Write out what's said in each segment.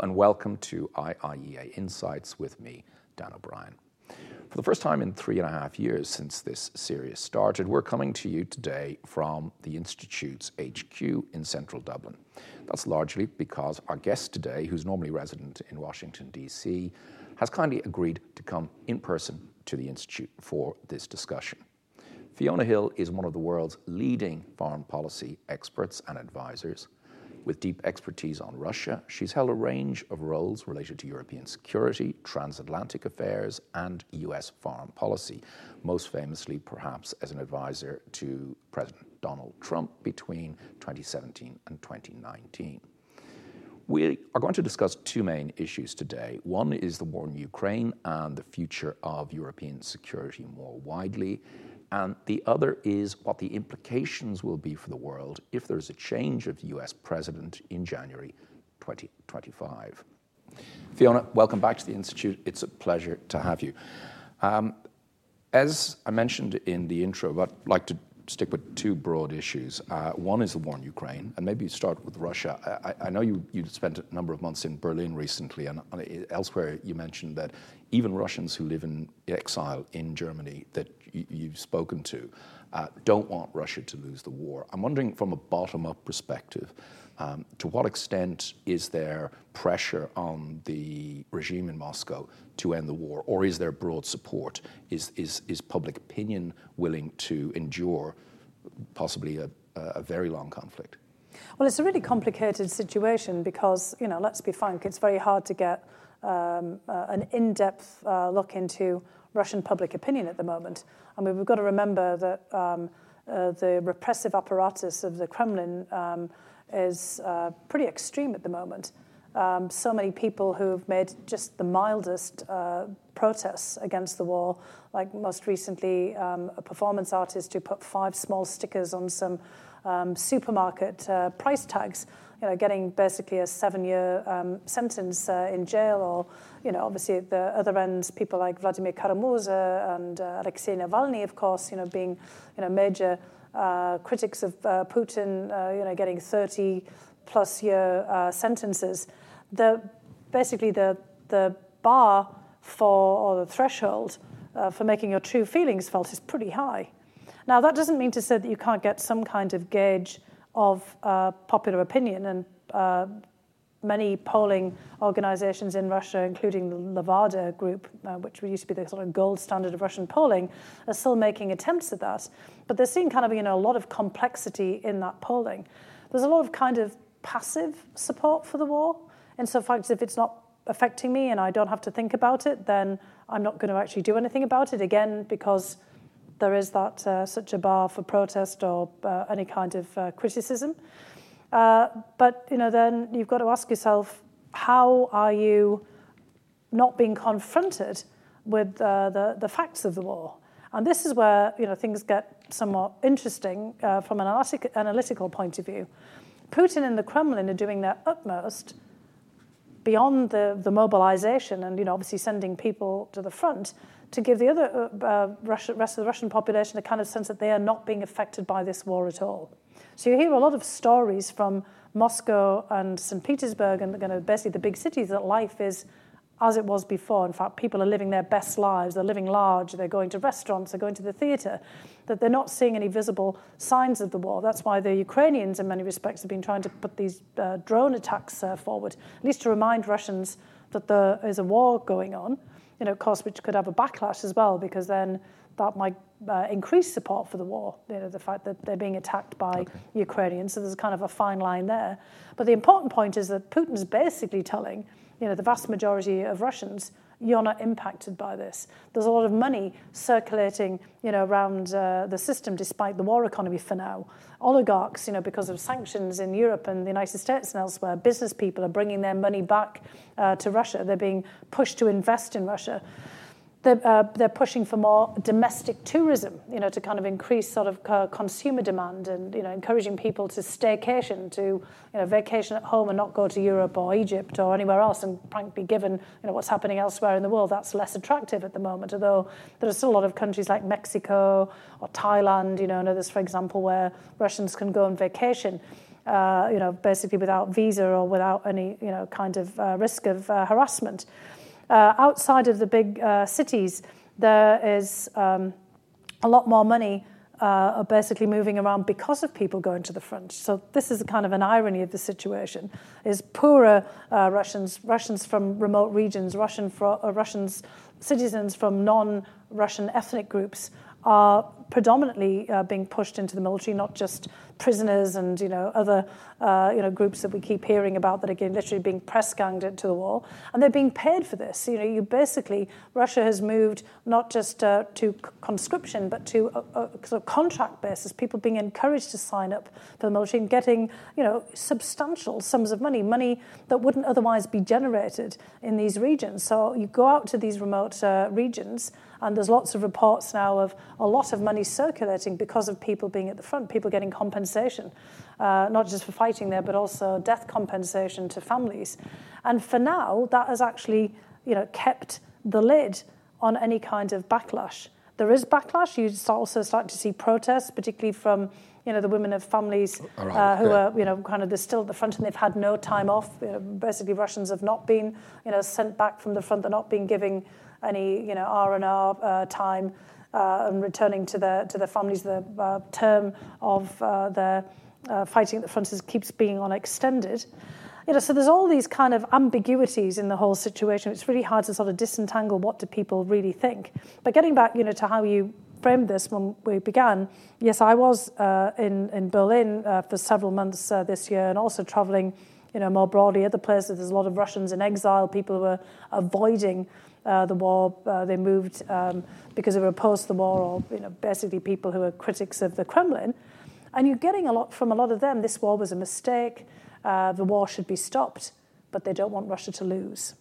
And welcome to IIEA Insights with me, Dan O'Brien. For the first time in three and a half years since this series started, we're coming to you today from the Institute's HQ in central Dublin. That's largely because our guest today, who's normally resident in Washington, D.C., has kindly agreed to come in person to the Institute for this discussion. Fiona Hill is one of the world's leading foreign policy experts and advisors. With deep expertise on Russia, she's held a range of roles related to European security, transatlantic affairs, and US foreign policy, most famously, perhaps, as an advisor to President Donald Trump between 2017 and 2019. We are going to discuss two main issues today. One is the war in Ukraine and the future of European security more widely and the other is what the implications will be for the world if there's a change of US president in January 2025. Fiona, welcome back to the Institute. It's a pleasure to have you. Um, as I mentioned in the intro, I'd like to stick with two broad issues. Uh, one is the war in Ukraine, and maybe start with Russia. I, I know you, you spent a number of months in Berlin recently, and elsewhere you mentioned that even Russians who live in exile in Germany that you've spoken to uh, don't want Russia to lose the war. I'm wondering, from a bottom up perspective, um, to what extent is there pressure on the regime in Moscow to end the war, or is there broad support? Is, is, is public opinion willing to endure possibly a, a very long conflict? Well, it's a really complicated situation because, you know, let's be frank, it's very hard to get um, uh, an in depth uh, look into Russian public opinion at the moment. I mean, we've got to remember that um, uh, the repressive apparatus of the Kremlin um, is uh, pretty extreme at the moment. Um, so many people who've made just the mildest uh, protests against the war, like most recently, um, a performance artist who put five small stickers on some um, supermarket uh, price tags you know, getting basically a seven-year um, sentence uh, in jail, or you know, obviously at the other end, people like Vladimir Kara-Murza and uh, Alexei Navalny, of course, you know, being you know major uh, critics of uh, Putin, uh, you know, getting 30-plus year uh, sentences. The basically the the bar for or the threshold for making your true feelings felt is pretty high. Now that doesn't mean to say that you can't get some kind of gauge of uh, popular opinion. And uh, many polling organizations in Russia, including the Levada group, uh, which used to be the sort of gold standard of Russian polling, are still making attempts at that. But they're seeing kind of you know a lot of complexity in that polling. There's a lot of kind of passive support for the war. And so, fact, if it's not affecting me and I don't have to think about it, then I'm not going to actually do anything about it again because there is that uh, such a bar for protest or uh, any kind of uh, criticism. Uh, but you know, then you've got to ask yourself, how are you not being confronted with uh, the the facts of the war? And this is where you know things get somewhat interesting uh, from an analytic, analytical point of view. Putin and the Kremlin are doing their utmost beyond the, the mobilization and you know obviously sending people to the front to give the other uh, uh, Russia, rest of the Russian population a kind of sense that they are not being affected by this war at all. So you hear a lot of stories from Moscow and St. Petersburg and you know, basically the big cities that life is as it was before. In fact, people are living their best lives. They're living large. They're going to restaurants. They're going to the theatre. That they're not seeing any visible signs of the war. That's why the Ukrainians, in many respects, have been trying to put these uh, drone attacks uh, forward, at least to remind Russians that there is a war going on you know, of course, which could have a backlash as well, because then that might uh, increase support for the war. You know, the fact that they're being attacked by okay. Ukrainians. So there's kind of a fine line there. But the important point is that Putin's basically telling, you know, the vast majority of Russians you're not impacted by this. There's a lot of money circulating, you know, around uh, the system despite the war economy for now. Oligarchs, you know, because of sanctions in Europe and the United States and elsewhere, business people are bringing their money back uh, to Russia. They're being pushed to invest in Russia they're, uh, they're pushing for more domestic tourism, you know, to kind of increase sort of uh, consumer demand and, you know, encouraging people to staycation, to, you know, vacation at home and not go to Europe or Egypt or anywhere else. And frankly, given, you know, what's happening elsewhere in the world, that's less attractive at the moment, although there are still a lot of countries like Mexico or Thailand, you know, and others, for example, where Russians can go on vacation. uh, you know, basically without visa or without any, you know, kind of uh, risk of uh, harassment. Uh, outside of the big uh, cities, there is um, a lot more money uh, basically moving around because of people going to the front. So this is kind of an irony of the situation: is poorer uh, Russians, Russians from remote regions, Russian fro- uh, Russians, citizens from non-Russian ethnic groups are predominantly uh, being pushed into the military, not just prisoners and you know other uh, you know groups that we keep hearing about that are literally being press ganged into the war, and they're being paid for this. You know, you basically Russia has moved not just uh, to conscription but to a, a, sort of contract basis. People being encouraged to sign up for the military and getting you know substantial sums of money, money that wouldn't otherwise be generated in these regions. So you go out to these remote uh, regions. And there's lots of reports now of a lot of money circulating because of people being at the front, people getting compensation, uh, not just for fighting there, but also death compensation to families. And for now, that has actually, you know, kept the lid on any kind of backlash. There is backlash. You also start to see protests, particularly from you know the women of families right, uh, who yeah. are you know kind of they're still at the front and they've had no time off. You know, basically, Russians have not been you know sent back from the front. They're not being giving any you know R and R uh, time and returning to their to their families. The uh, term of uh, their uh, fighting at the front keeps being on extended. You know, so there's all these kind of ambiguities in the whole situation. It's really hard to sort of disentangle what do people really think. But getting back, you know, to how you framed this when we began, yes, I was uh, in in Berlin uh, for several months uh, this year, and also traveling, you know, more broadly other places. There's a lot of Russians in exile, people who are avoiding uh, the war. Uh, they moved um, because they were opposed to the war, or you know, basically people who are critics of the Kremlin. And you're getting a lot from a lot of them. This war was a mistake. Uh, the war should be stopped, but they don't want Russia to lose.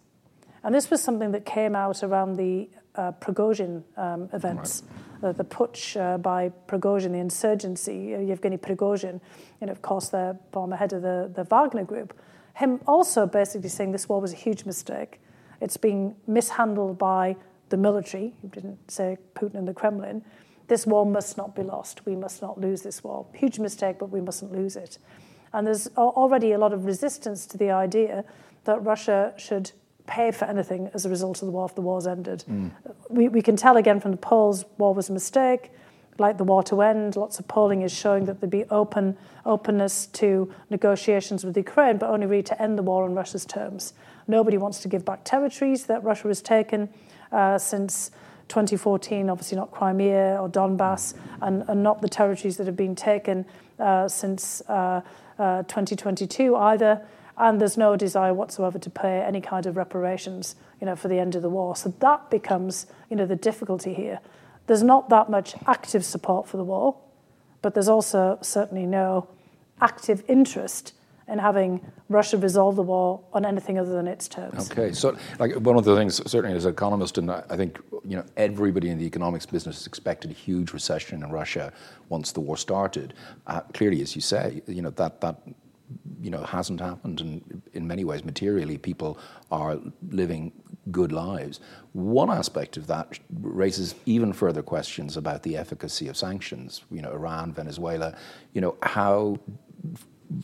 And this was something that came out around the uh, Prigozhin um, events, right. uh, the putsch uh, by Prigozhin, the insurgency, uh, Yevgeny Prigozhin, and of course, the former head of the, the Wagner group, him also basically saying this war was a huge mistake. It's being mishandled by the military, you didn't say Putin and the Kremlin. This war must not be lost. We must not lose this war. Huge mistake, but we mustn't lose it. And there's already a lot of resistance to the idea that Russia should pay for anything as a result of the war if the war's ended. Mm. We, we can tell again from the polls war was a mistake. Like the war to end, lots of polling is showing that there'd be open openness to negotiations with Ukraine, but only really to end the war on Russia's terms. Nobody wants to give back territories that Russia has taken uh, since 2014, obviously not Crimea or Donbass, and, and not the territories that have been taken uh, since uh, uh 2022 either. And there's no desire whatsoever to pay any kind of reparations, you know, for the end of the war. So that becomes, you know, the difficulty here. There's not that much active support for the war, but there's also certainly no active interest in having Russia resolve the war on anything other than its terms. Okay, so like one of the things, certainly as an economist, and I think you know everybody in the economics business expected a huge recession in Russia once the war started. Uh, clearly, as you say, you know that that you know hasn't happened, and in many ways, materially, people are living good lives. One aspect of that raises even further questions about the efficacy of sanctions. You know, Iran, Venezuela. You know, how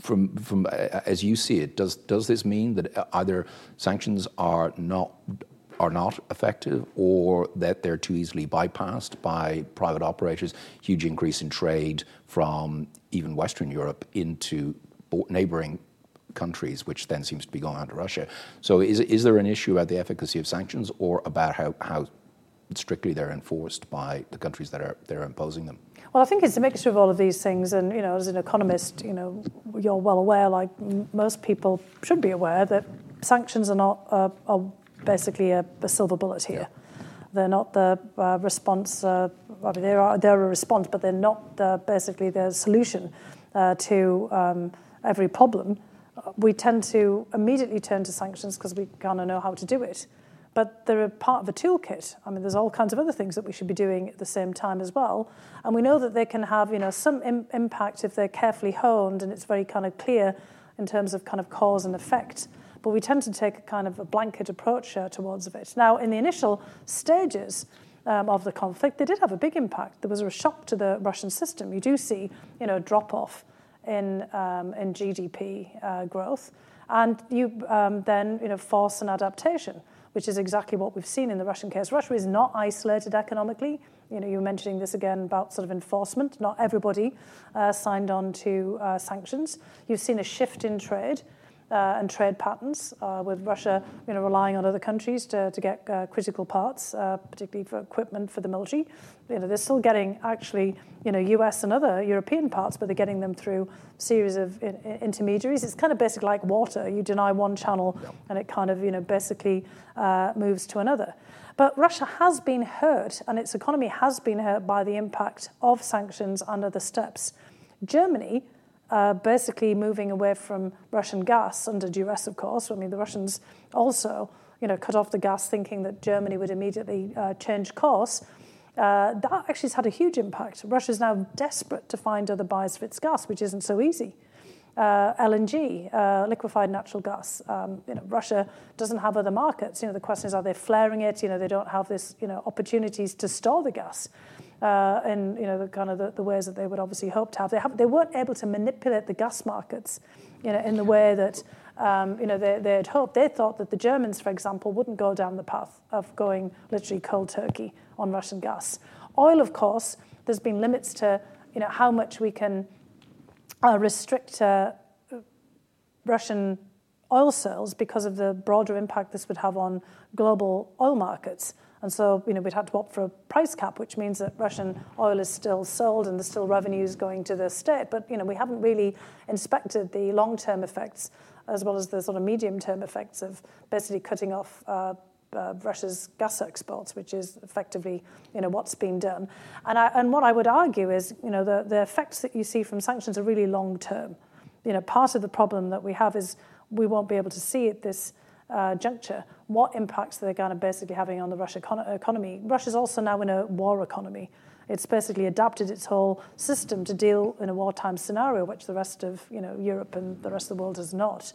from from as you see it, does does this mean that either sanctions are not are not effective, or that they're too easily bypassed by private operators? Huge increase in trade from even Western Europe into neighboring countries, which then seems to be going on to Russia. So, is is there an issue about the efficacy of sanctions, or about how how strictly they're enforced by the countries that are they're imposing them? Well, I think it's a mixture of all of these things, and you know, as an economist, you know, you're well aware, like m- most people should be aware, that sanctions are not uh, are basically a, a, silver bullet here. Yeah. They're not the uh, response. Uh, I mean, they are they're a response, but they're not the, basically the solution uh, to um, every problem. We tend to immediately turn to sanctions because we kind of know how to do it but they're a part of a toolkit. I mean, there's all kinds of other things that we should be doing at the same time as well. And we know that they can have, you know, some Im- impact if they're carefully honed and it's very kind of clear in terms of kind of cause and effect. But we tend to take a kind of a blanket approach uh, towards it. Now, in the initial stages um, of the conflict, they did have a big impact. There was a shock to the Russian system. You do see, you know, a drop off in, um, in GDP uh, growth. And you um, then you know, force an adaptation, which is exactly what we've seen in the Russian case. Russia is not isolated economically. You know, you're mentioning this again about sort of enforcement. Not everybody uh, signed on to uh, sanctions. You've seen a shift in trade and trade patterns, uh, with Russia you know, relying on other countries to, to get uh, critical parts, uh, particularly for equipment for the military. You know, they're still getting actually you know, US and other European parts, but they're getting them through a series of in, in intermediaries. It's kind of basically like water. You deny one channel and it kind of you know, basically uh, moves to another. But Russia has been hurt, and its economy has been hurt by the impact of sanctions and other steps. Germany uh, basically moving away from Russian gas under duress, of course. I mean, the Russians also, you know, cut off the gas, thinking that Germany would immediately uh, change course. Uh, that actually has had a huge impact. Russia is now desperate to find other buyers for its gas, which isn't so easy. Uh, LNG, uh, liquefied natural gas. Um, you know, Russia doesn't have other markets. You know, the question is, are they flaring it? You know, they don't have this, you know, opportunities to store the gas uh, in you know the kind of the, the, ways that they would obviously hope to have. They have they weren't able to manipulate the gas markets, you know, in the way that um, you know they they had hoped. They thought that the Germans, for example, wouldn't go down the path of going literally cold turkey on Russian gas. Oil, of course, there's been limits to you know how much we can uh, restrict uh, Russian oil sales because of the broader impact this would have on global oil markets. And so, you know, we'd had to opt for a price cap, which means that Russian oil is still sold and there's still revenues going to the state. But, you know, we haven't really inspected the long-term effects as well as the sort of medium-term effects of basically cutting off uh, uh, Russia's gas exports, which is effectively, you know, what's been done. And, I, and what I would argue is, you know, the, the effects that you see from sanctions are really long-term. You know, part of the problem that we have is we won't be able to see at this uh, juncture what impacts they're going to basically having on the Russian econ- economy. Russia's also now in a war economy. It's basically adapted its whole system to deal in a wartime scenario, which the rest of you know Europe and the rest of the world has not.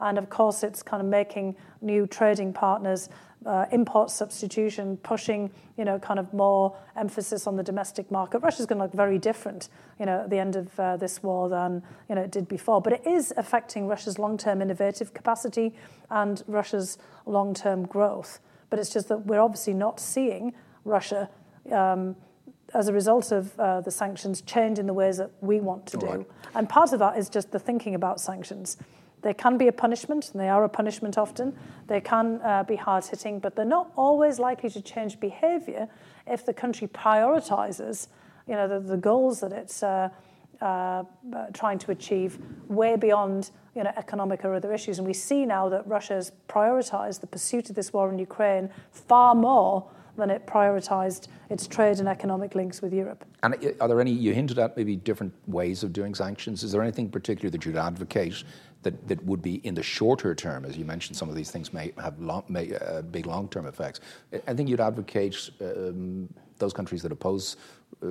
And of course, it's kind of making new trading partners uh, import substitution, pushing, you know, kind of more emphasis on the domestic market. Russia's going to look very different, you know, at the end of uh, this war than, you know, it did before. But it is affecting Russia's long-term innovative capacity and Russia's long-term growth. But it's just that we're obviously not seeing Russia, um, as a result of uh, the sanctions, change in the ways that we want to do. Right. And part of that is just the thinking about sanctions. They can be a punishment, and they are a punishment often. They can uh, be hard hitting, but they're not always likely to change behavior if the country prioritizes you know, the, the goals that it's uh, uh, uh, trying to achieve way beyond you know, economic or other issues. And we see now that Russia has prioritized the pursuit of this war in Ukraine far more than it prioritized its trade and economic links with Europe. And are there any, you hinted at maybe different ways of doing sanctions. Is there anything particular that you'd advocate that, that would be in the shorter term, as you mentioned, some of these things may have long, may, uh, big long term effects. I think you'd advocate um, those countries that oppose uh,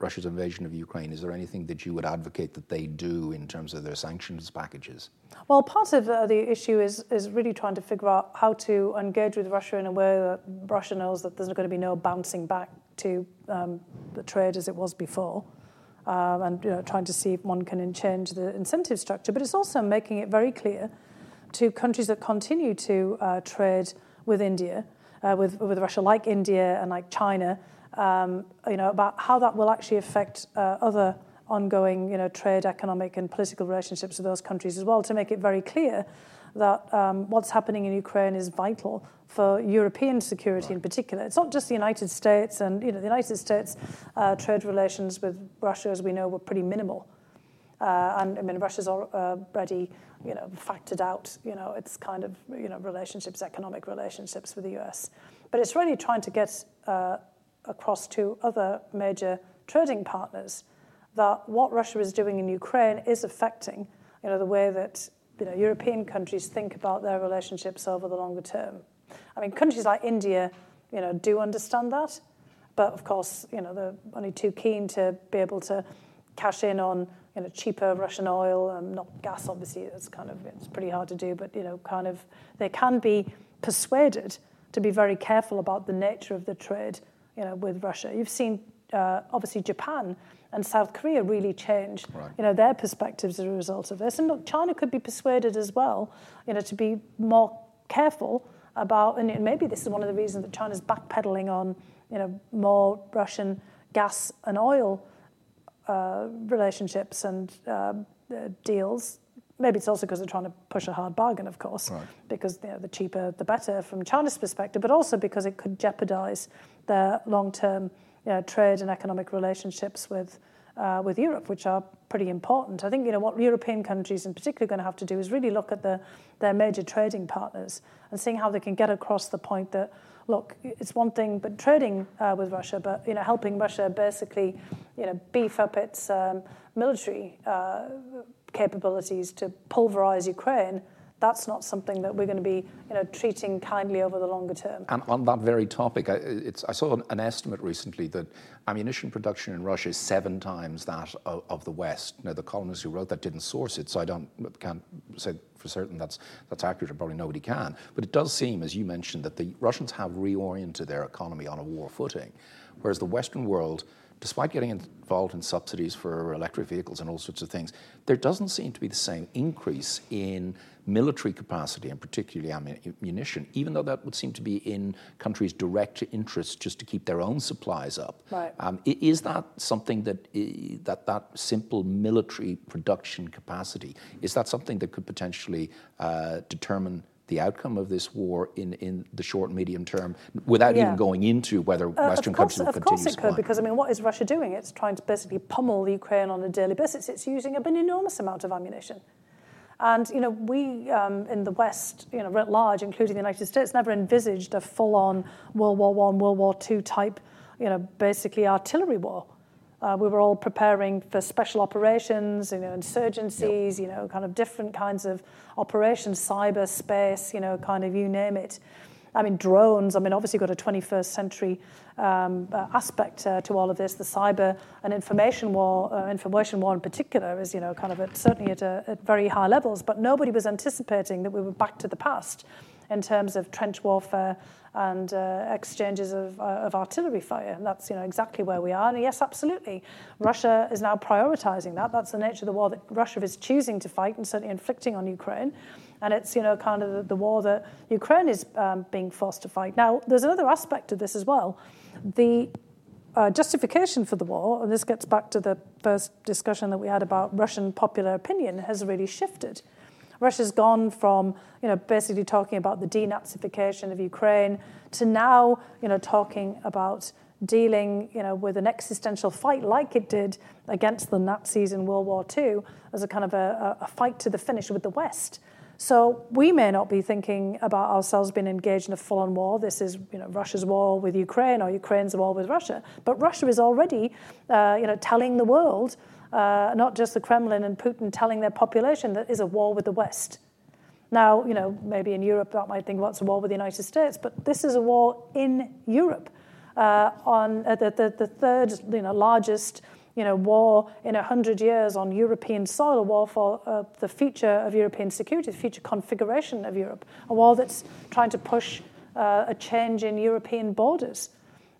Russia's invasion of Ukraine. Is there anything that you would advocate that they do in terms of their sanctions packages? Well, part of uh, the issue is, is really trying to figure out how to engage with Russia in a way that Russia knows that there's going to be no bouncing back to um, the trade as it was before um, and you know, trying to see if one can change the incentive structure. But it's also making it very clear to countries that continue to uh, trade with India, uh, with, with Russia, like India and like China, um, you know, about how that will actually affect uh, other ongoing, you know, trade, economic, and political relationships with those countries as well. To make it very clear that um, what's happening in Ukraine is vital for European security in particular. It's not just the United States, and you know, the United States uh, trade relations with Russia, as we know, were pretty minimal. Uh, and I mean, Russia's already, you know, factored out, you know, its kind of, you know, relationships, economic relationships with the US. But it's really trying to get uh, across to other major trading partners that what Russia is doing in Ukraine is affecting, you know, the way that you know, European countries think about their relationships over the longer term. I mean, countries like India, you know, do understand that, but of course, you know, they're only too keen to be able to cash in on you know cheaper Russian oil, um, not gas. Obviously, it's kind of it's pretty hard to do, but you know, kind of they can be persuaded to be very careful about the nature of the trade, you know, with Russia. You've seen uh, obviously Japan and South Korea really change, right. you know, their perspectives as a result of this. And look, China could be persuaded as well, you know, to be more careful about, and maybe this is one of the reasons that China's backpedaling on, you know, more Russian gas and oil uh, relationships and uh, deals. Maybe it's also because they're trying to push a hard bargain, of course, right. because you know, the cheaper the better from China's perspective, but also because it could jeopardize their long-term you know, trade and economic relationships with uh, with Europe, which are pretty important. I think you know what European countries in particular are going to have to do is really look at the, their major trading partners and seeing how they can get across the point that look, it's one thing, but trading uh, with Russia, but you know helping Russia basically you know beef up its um, military uh, capabilities to pulverize Ukraine that's not something that we're going to be you know, treating kindly over the longer term. And on that very topic, I, I saw an, estimate recently that ammunition production in Russia is seven times that of, of, the West. Now, the columnist who wrote that didn't source it, so I don't can't say for certain that's that's accurate, or probably nobody can. But it does seem, as you mentioned, that the Russians have reoriented their economy on a war footing, whereas the Western world despite getting involved in subsidies for electric vehicles and all sorts of things, there doesn't seem to be the same increase in military capacity and particularly ammunition, even though that would seem to be in countries' direct interest just to keep their own supplies up. Right. Um, is that something that, that that simple military production capacity, is that something that could potentially uh, determine the outcome of this war in, in the short and medium term without yeah. even going into whether uh, Western course, countries will continue of course it could, because I mean, what is Russia doing? It's trying to basically pummel the Ukraine on a daily basis. It's using an enormous amount of ammunition. And you know, we um, in the West, you know, writ large, including the United States, never envisaged a full-on World War One, World War Two type, you know, basically artillery war. Uh, we were all preparing for special operations, you know, insurgencies, yep. you know, kind of different kinds of operations, cyber, space, you know, kind of you name it. I mean, drones, I mean, obviously got a 21st century um, uh, aspect uh, to all of this. The cyber and information war, uh, information war in particular, is, you know, kind of at, certainly at, a, at very high levels, but nobody was anticipating that we were back to the past in terms of trench warfare and uh, exchanges of, uh, of artillery fire. And that's you know, exactly where we are. And yes, absolutely. Russia is now prioritizing that. That's the nature of the war that Russia is choosing to fight and certainly inflicting on Ukraine. And it's you know, kind of the, the war that Ukraine is um, being forced to fight. Now, there's another aspect of this as well. The uh, justification for the war, and this gets back to the first discussion that we had about Russian popular opinion, has really shifted. Russia's gone from, you know, basically talking about the denazification of Ukraine to now, you know, talking about dealing, you know, with an existential fight like it did against the Nazis in World War II as a kind of a, a fight to the finish with the West. So we may not be thinking about ourselves being engaged in a full-on war. This is, you know, Russia's war with Ukraine or Ukraine's war with Russia. But Russia is already, uh, you know, telling the world uh, not just the Kremlin and Putin telling their population that is a war with the West. Now, you know, maybe in Europe that might think, what's a war with the United States? But this is a war in Europe uh, on uh, the, the, the, third, you know, largest, you know, war in a hundred years on European soil, a war for uh, the future of European security, the future configuration of Europe, a war that's trying to push uh, a change in European borders.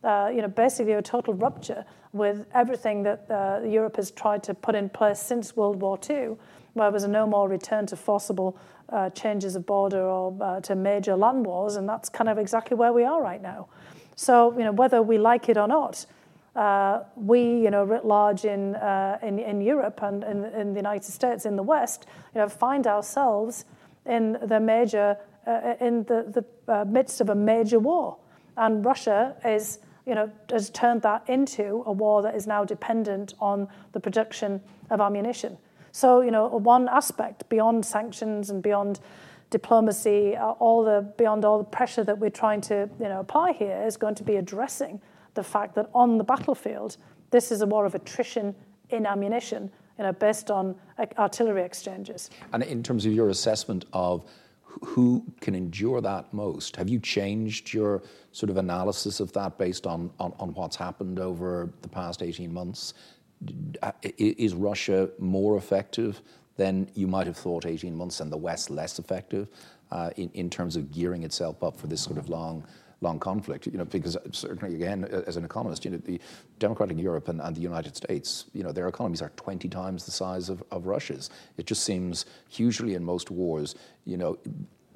Uh, you know, basically a total rupture with everything that uh, Europe has tried to put in place since World War II, where there was a no more return to forcible uh, changes of border or uh, to major land wars, and that's kind of exactly where we are right now. So, you know, whether we like it or not, uh, we, you know, writ large in, uh, in, in Europe and in, in, the United States, in the West, you know, find ourselves in the major, in the, the midst of a major war. And Russia is you know, has turned that into a war that is now dependent on the production of ammunition. So, you know, one aspect beyond sanctions and beyond diplomacy, uh, all the beyond all the pressure that we're trying to, you know, apply here is going to be addressing the fact that on the battlefield, this is a war of attrition in ammunition, you know, based on uh, artillery exchanges. And in terms of your assessment of who can endure that most? Have you changed your sort of analysis of that based on, on, on what's happened over the past 18 months? Is Russia more effective than you might have thought 18 months and the West less effective uh, in, in terms of gearing itself up for this sort of long long conflict. You know, because certainly again, as an economist, you know, the democratic Europe and, and the United States, you know, their economies are 20 times the size of, of Russia's. It just seems hugely in most wars, you know,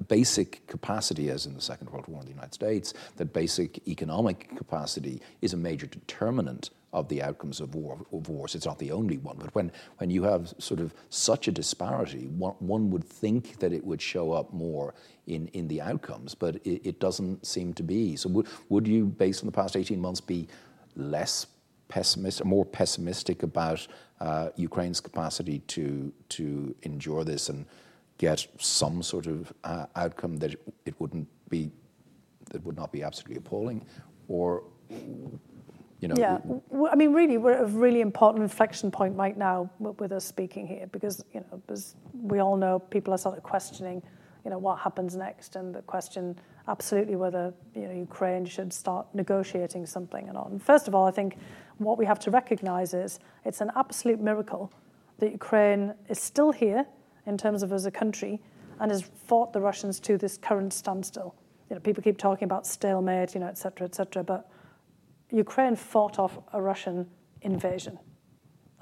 basic capacity, as in the Second World War in the United States, that basic economic capacity is a major determinant of the outcomes of, war, of wars. It's not the only one, but when, when you have sort of such a disparity, one, one would think that it would show up more in, in the outcomes, but it, it doesn't seem to be. So would, would you, based on the past 18 months, be less pessimistic, more pessimistic about uh, Ukraine's capacity to, to endure this and get some sort of uh, outcome that it wouldn't be, that would not be absolutely appalling? Or you know, yeah, I mean, really, we're at a really important inflection point right now with us speaking here because, you know, as we all know, people are sort of questioning, you know, what happens next, and the question absolutely whether you know Ukraine should start negotiating something or not. First of all, I think what we have to recognise is it's an absolute miracle that Ukraine is still here in terms of as a country and has fought the Russians to this current standstill. You know, people keep talking about stalemate, you know, et cetera, et cetera, but Ukraine fought off a Russian invasion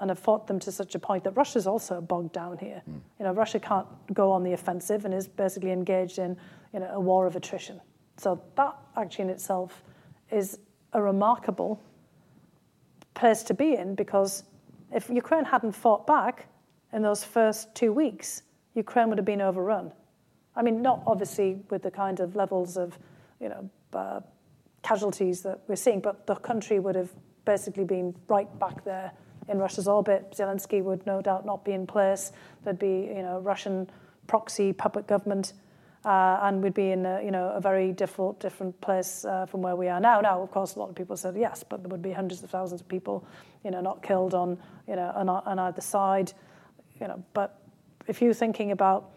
and have fought them to such a point that Russia's also bogged down here. Mm. You know, Russia can't go on the offensive and is basically engaged in you know, a war of attrition. So that actually in itself is a remarkable place to be in because if Ukraine hadn't fought back in those first two weeks, Ukraine would have been overrun. I mean, not obviously with the kind of levels of, you know, uh, casualties that we're seeing, but the country would have basically been right back there in Russia's orbit. Zelensky would no doubt not be in place. There'd be, you know, Russian proxy puppet government, uh, and we'd be in, a, you know, a very different, different place uh, from where we are now. Now, of course, a lot of people said yes, but there would be hundreds of thousands of people, you know, not killed on, you know, on, on either side, you know. But if you're thinking about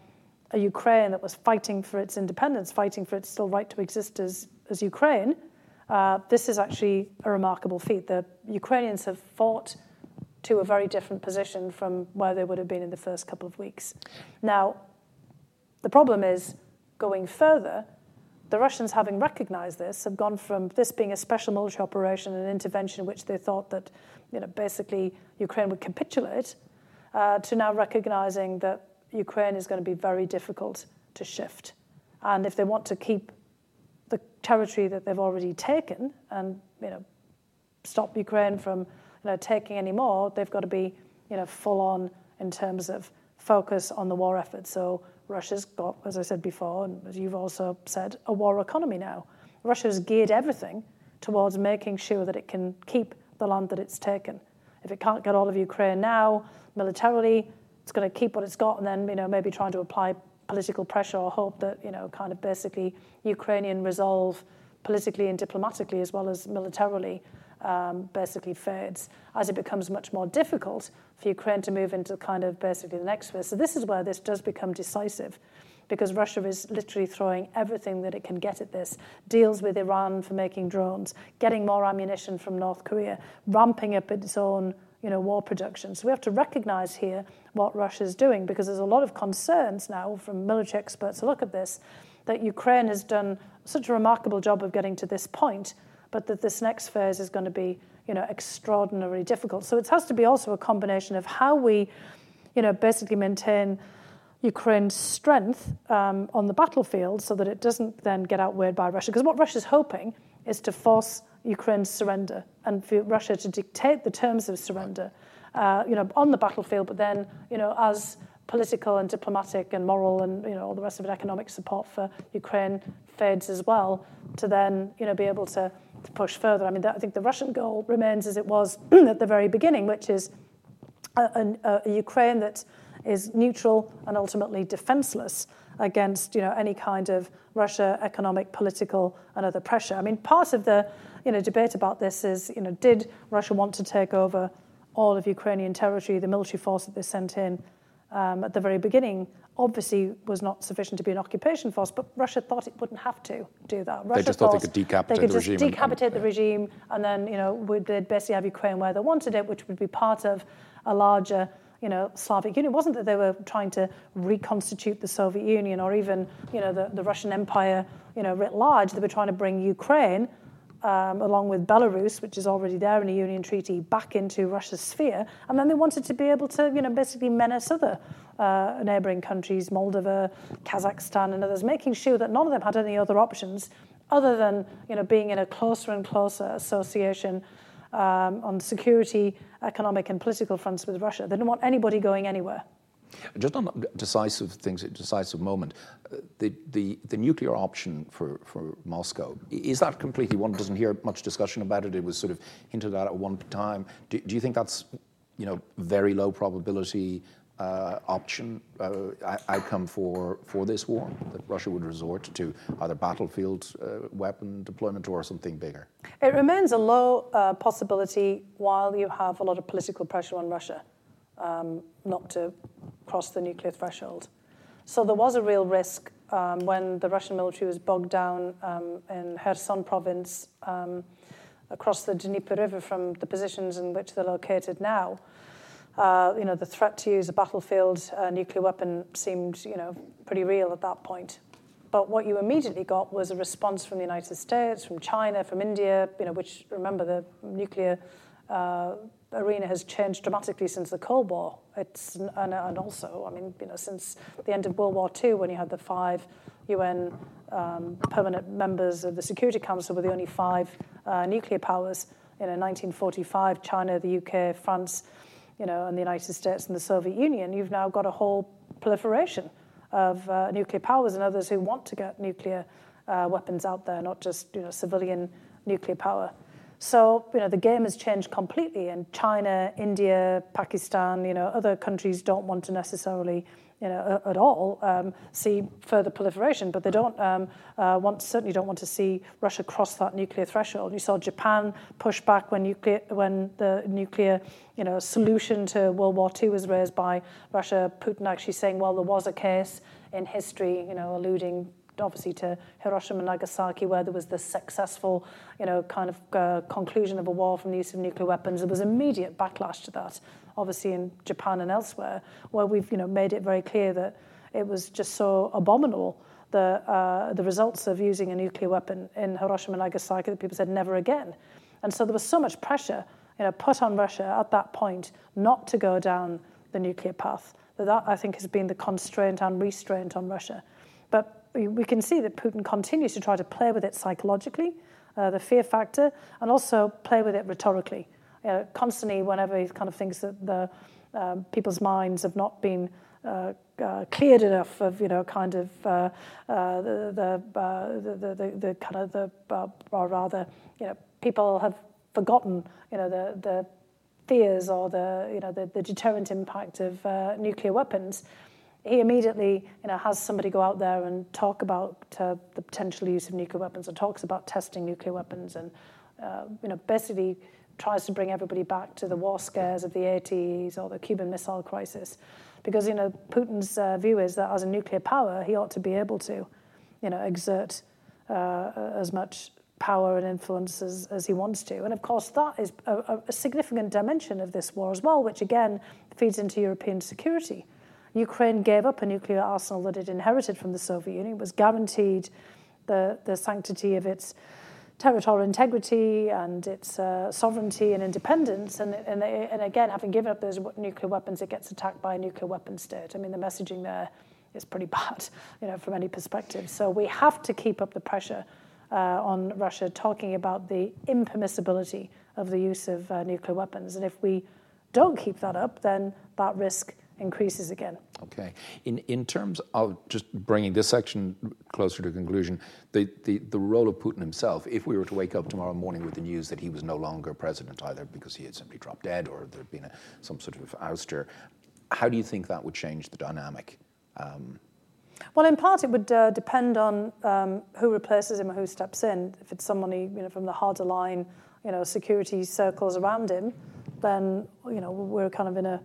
a Ukraine that was fighting for its independence, fighting for its still right to exist as, as Ukraine, uh, this is actually a remarkable feat. The Ukrainians have fought to a very different position from where they would have been in the first couple of weeks. Now, the problem is going further, the Russians, having recognized this, have gone from this being a special military operation, an intervention in which they thought that, you know, basically Ukraine would capitulate, uh, to now recognizing that Ukraine is going to be very difficult to shift. And if they want to keep the territory that they've already taken and you know stop Ukraine from you know taking any more, they've got to be you know full on in terms of focus on the war effort. So Russia's got, as I said before, and as you've also said, a war economy now. Russia's geared everything towards making sure that it can keep the land that it's taken. If it can't get all of Ukraine now, militarily, it's going to keep what it's got and then you know maybe trying to apply political pressure or hope that, you know, kind of basically Ukrainian resolve politically and diplomatically as well as militarily um, basically fades as it becomes much more difficult for Ukraine to move into kind of basically the next phase. So this is where this does become decisive because Russia is literally throwing everything that it can get at this, deals with Iran for making drones, getting more ammunition from North Korea, ramping up its own you know, war production. So we have to recognize here what Russia is doing because there's a lot of concerns now from military experts to look at this that Ukraine has done such a remarkable job of getting to this point, but that this next phase is going to be, you know, extraordinarily difficult. So it has to be also a combination of how we, you know, basically maintain Ukraine's strength um, on the battlefield so that it doesn't then get outweighed by Russia. Because what Russia's hoping is to force Ukraine's surrender and for Russia to dictate the terms of surrender, uh, you know, on the battlefield, but then, you know, as political and diplomatic and moral and, you know, all the rest of it, economic support for Ukraine fades as well, to then, you know, be able to, to push further. I mean, I think the Russian goal remains as it was at the very beginning, which is a, a, a Ukraine that is neutral and ultimately defenseless against you know any kind of Russia economic, political, and other pressure. I mean, part of the you know, debate about this is, you know, did Russia want to take over all of Ukrainian territory? The military force that they sent in um, at the very beginning obviously was not sufficient to be an occupation force, but Russia thought it wouldn't have to do that. Russia they just thought, they could decapitate they could the just regime. decapitate and, the regime, and then, you know, they'd basically have Ukraine where they wanted it, which would be part of a larger you know, Slavic Union. It wasn't that they were trying to reconstitute the Soviet Union or even, you know, the, the Russian Empire, you know, writ large. They were trying to bring Ukraine, um, along with Belarus, which is already there in a union treaty, back into Russia's sphere. And then they wanted to be able to, you know, basically menace other uh, neighboring countries, Moldova, Kazakhstan, and others, making sure that none of them had any other options other than, you know, being in a closer and closer association um, on security, economic, and political fronts with Russia. They didn't want anybody going anywhere. Just on decisive things, a decisive moment, the, the, the nuclear option for, for Moscow, is that completely, one doesn't hear much discussion about it, it was sort of hinted at at one time. Do, do you think that's, you know, very low probability uh, option uh, outcome for, for this war that Russia would resort to either battlefield uh, weapon deployment or something bigger? It remains a low uh, possibility while you have a lot of political pressure on Russia um, not to cross the nuclear threshold. So there was a real risk um, when the Russian military was bogged down um, in Kherson province um, across the Dnieper River from the positions in which they're located now uh, you know, the threat to use a battlefield uh, nuclear weapon seemed, you know, pretty real at that point. But what you immediately got was a response from the United States, from China, from India, you know, which remember the nuclear uh, arena has changed dramatically since the Cold War. It's and, and, also, I mean, you know, since the end of World War II, when you had the five UN um, permanent members of the Security Council, with the only five uh, nuclear powers. You know, 1945, China, the UK, France, you know, and the United States and the Soviet Union, you've now got a whole proliferation of uh, nuclear powers and others who want to get nuclear uh, weapons out there, not just you know civilian nuclear power. So you know the game has changed completely, and China, India, Pakistan, you know other countries don't want to necessarily you know, at all um, see further proliferation, but they don't um, uh, want certainly don't want to see Russia cross that nuclear threshold. You saw Japan push back when nuclear when the nuclear you know solution to World War II was raised by Russia. Putin actually saying, well, there was a case in history, you know, alluding obviously to Hiroshima and Nagasaki, where there was the successful, you know, kind of uh, conclusion of a war from the use of nuclear weapons. There was immediate backlash to that obviously in Japan and elsewhere, where we've you know made it very clear that it was just so abominable the uh, the results of using a nuclear weapon in Hiroshima and Nagasaki that people said never again, and so there was so much pressure you know put on Russia at that point not to go down the nuclear path. That, that I think has been the constraint and restraint on Russia, but we can see that Putin continues to try to play with it psychologically, uh, the fear factor, and also play with it rhetorically. You know, constantly whenever he kind of thinks that the um, people's minds have not been uh, uh, cleared enough of you know kind of uh, uh the, the, uh, the, the, the kind of the uh, or rather you know people have forgotten you know the the fears or the you know the, the deterrent impact of nuclear weapons he immediately you know has somebody go out there and talk about the potential use of nuclear weapons and talks about testing nuclear weapons and you know basically tries to bring everybody back to the war scares of the 80s or the Cuban Missile Crisis. Because, you know, Putin's uh, view is that as a nuclear power, he ought to be able to, you know, exert uh, as much power and influence as, as he wants to. And of course, that is a, a significant dimension of this war as well, which again feeds into European security. Ukraine gave up a nuclear arsenal that it inherited from the Soviet Union, it was guaranteed the, the sanctity of its territorial integrity and its uh, sovereignty and independence. And, and, and again, having given up those nuclear weapons, it gets attacked by a nuclear weapon state. I mean, the messaging there is pretty bad, you know, from any perspective. So we have to keep up the pressure uh, on Russia, talking about the impermissibility of the use of uh, nuclear weapons. And if we don't keep that up, then that risk increases again. Okay. In, in terms of just bringing this section closer to conclusion, the, the, the role of Putin himself, if we were to wake up tomorrow morning with the news that he was no longer president, either because he had simply dropped dead or there had been a, some sort of ouster, how do you think that would change the dynamic? Um, well, in part, it would uh, depend on um, who replaces him or who steps in. If it's somebody you know, from the harder line, you know, security circles around him, then you know we're kind of in a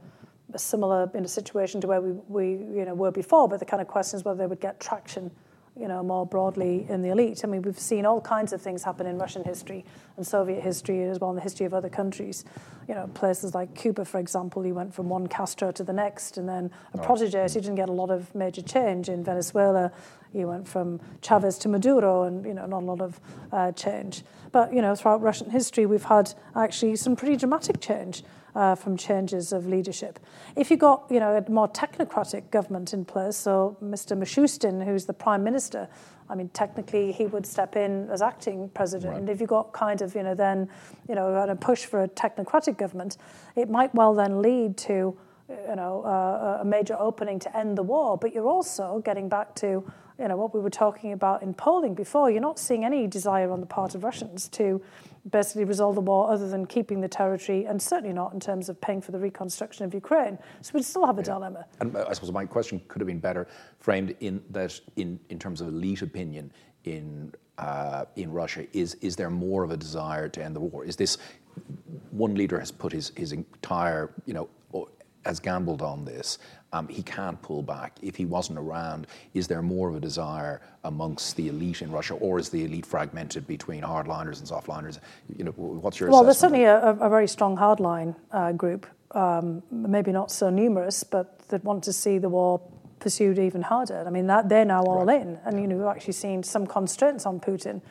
similar in a situation to where we, we you know were before, but the kind of question is whether they would get traction, you know, more broadly in the elite. I mean, we've seen all kinds of things happen in Russian history and Soviet history as well, and the history of other countries. You know, places like Cuba, for example, he went from one Castro to the next, and then a right. protege, so he didn't get a lot of major change. In Venezuela, he went from Chavez to Maduro, and you know, not a lot of uh, change. But you know, throughout Russian history, we've had actually some pretty dramatic change uh, from changes of leadership. If you got you know a more technocratic government in place, so Mr. Mishustin, who's the prime minister, I mean technically he would step in as acting president. Right. And if you got kind of you know then you know a push for a technocratic government, it might well then lead to you know uh, a major opening to end the war. But you're also getting back to you know what we were talking about in polling before. You're not seeing any desire on the part of Russians to basically resolve the war other than keeping the territory, and certainly not in terms of paying for the reconstruction of Ukraine. So we'd still have a yeah. dilemma. And I suppose my question could have been better framed in that, in, in terms of elite opinion in uh, in Russia, is is there more of a desire to end the war? Is this one leader has put his his entire you know has gambled on this. Um, he can't pull back. If he wasn't around, is there more of a desire amongst the elite in Russia, or is the elite fragmented between hardliners and softliners? You know, what's your well? There's certainly a, a, very strong hardline uh, group, um, maybe not so numerous, but that want to see the war pursued even harder. I mean, that they're now all right. in, and you know, we've actually seen some constraints on Putin,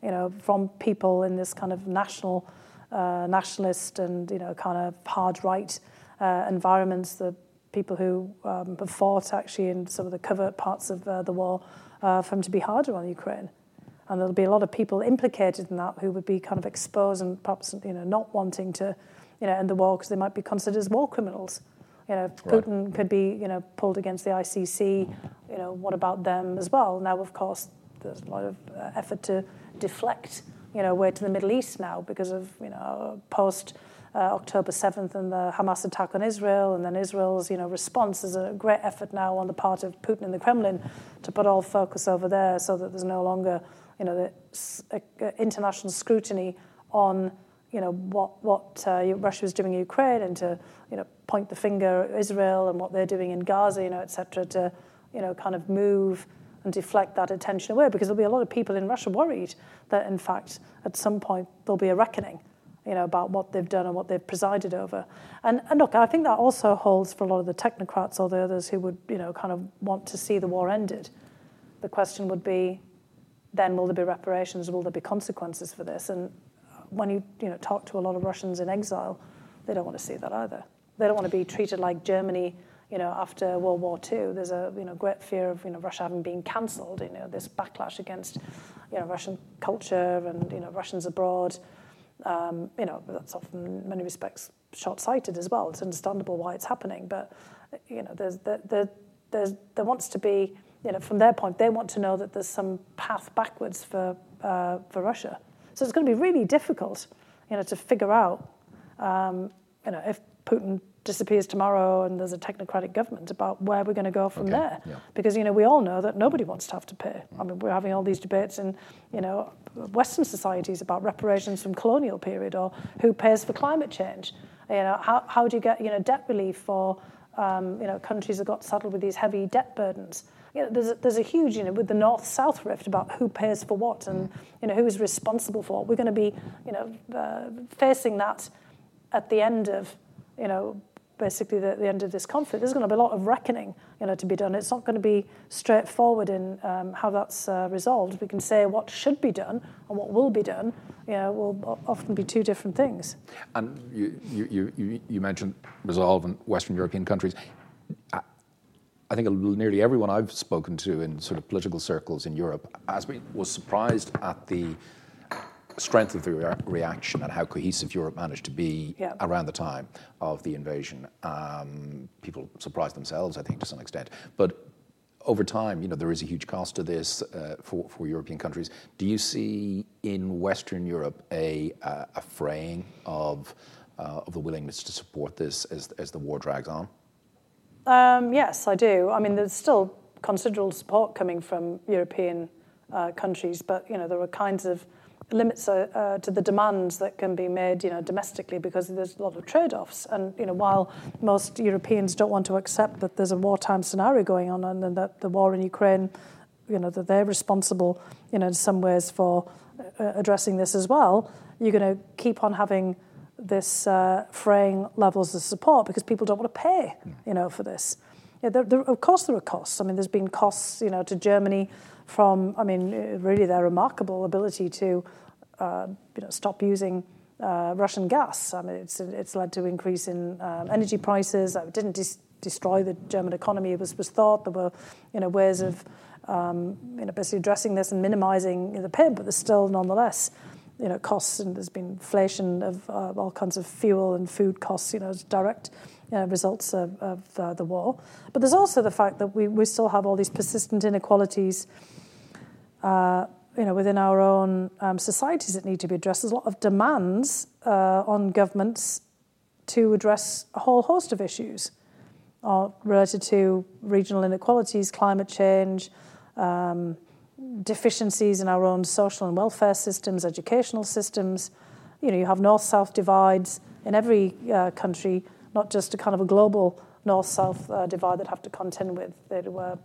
you know, from people in this kind of national, uh, nationalist and you know, kind of hard right uh, environments, the people who um, have fought actually in some of the covert parts of uh, the war uh, for them to be harder on Ukraine. And there'll be a lot of people implicated in that who would be kind of exposed and perhaps you know not wanting to you know end the war because they might be considered as war criminals. You know, Putin right. could be you know pulled against the ICC. You know, what about them as well? Now, of course, there's a lot of uh, effort to deflect you know way to the Middle East now because of you know post uh, October 7th and the Hamas attack on Israel, and then Israel's you know response is a great effort now on the part of Putin and the Kremlin to put all focus over there, so that there's no longer you know the uh, international scrutiny on you know what what uh, Russia is doing in Ukraine, and to you know point the finger at Israel and what they're doing in Gaza, you know, etc. To you know kind of move and deflect that attention away because there'll be a lot of people in Russia worried that in fact at some point there'll be a reckoning you know, about what they've done and what they've presided over. And, and look, I think that also holds for a lot of the technocrats or the others who would, you know, kind of want to see the war ended. The question would be, then will there be reparations? Will there be consequences for this? And when you, you know, talk to a lot of Russians in exile, they don't want to see that either. They don't want to be treated like Germany, you know, after World War II. There's a, you know, great fear of, you know, Russia having been cancelled, you know, this backlash against, you know, Russian culture and, you know, Russians abroad. Um, you know, that's often in many respects short-sighted as well. It's understandable why it's happening, but you know, there's, there, there's, there wants to be, you know, from their point, they want to know that there's some path backwards for uh, for Russia. So it's going to be really difficult, you know, to figure out, um, you know, if Putin disappears tomorrow and there's a technocratic government about where we're going to go from okay. there. Yeah. Because, you know, we all know that nobody wants to have to pay. I mean, we're having all these debates in, you know, Western societies about reparations from colonial period or who pays for climate change. You know, how, how do you get, you know, debt relief for, um, you know, countries that got saddled with these heavy debt burdens? You know, there's a, there's a huge, you know, with the North-South rift about who pays for what and, you know, who is responsible for what. We're going to be, you know, uh, facing that at the end of, you know, basically the, the, end of this conflict. There's going to be a lot of reckoning, you know, to be done. It's not going to be straightforward in um, how that's uh, resolved. We can say what should be done and what will be done. You know, will often be two different things. And you, you, you, you mentioned resolve in Western European countries. I, I think nearly everyone I've spoken to in sort of political circles in Europe has been was surprised at the strength of the rea- reaction and how cohesive Europe managed to be yeah. around the time of the invasion. Um, people surprised themselves, I think, to some extent. But over time, you know, there is a huge cost to this uh, for, for European countries. Do you see in Western Europe a, uh, a fraying of, uh, of the willingness to support this as, as the war drags on? Um, yes, I do. I mean, there's still considerable support coming from European uh, countries, but you know, there are kinds of limits uh, uh, to the demands that can be made, you know, domestically because there's a lot of trade-offs. And you know, while most Europeans don't want to accept that there's a wartime scenario going on and that the war in Ukraine you know, that they're responsible, you know, in some ways for uh, addressing this as well, you're going to keep on having this uh, fraying levels of support because people don't want to pay, you know, for this. Yeah, there, there, of course there are costs. I mean, there's been costs, you know, to Germany from, I mean, uh, really their remarkable ability to, uh, you know, stop using uh, Russian gas. I mean, it's, it's led to increase in um, energy prices. It didn't dis- destroy the German economy. It was, was thought there were, you know, ways of, um, you know, basically addressing this and minimizing the pain, but there's still nonetheless, you know, costs and there's been inflation of uh, all kinds of fuel and food costs, you know, direct uh, results of, of uh, the war. But there's also the fact that we, we still have all these persistent inequalities, uh, you know, within our own um, societies that need to be addressed. There's a lot of demands uh, on governments to address a whole host of issues uh, related to regional inequalities, climate change, um, deficiencies in our own social and welfare systems, educational systems. You know, you have north-south divides in every uh, country, not just a kind of a global north-south uh, divide that have to contend with. Were, uh,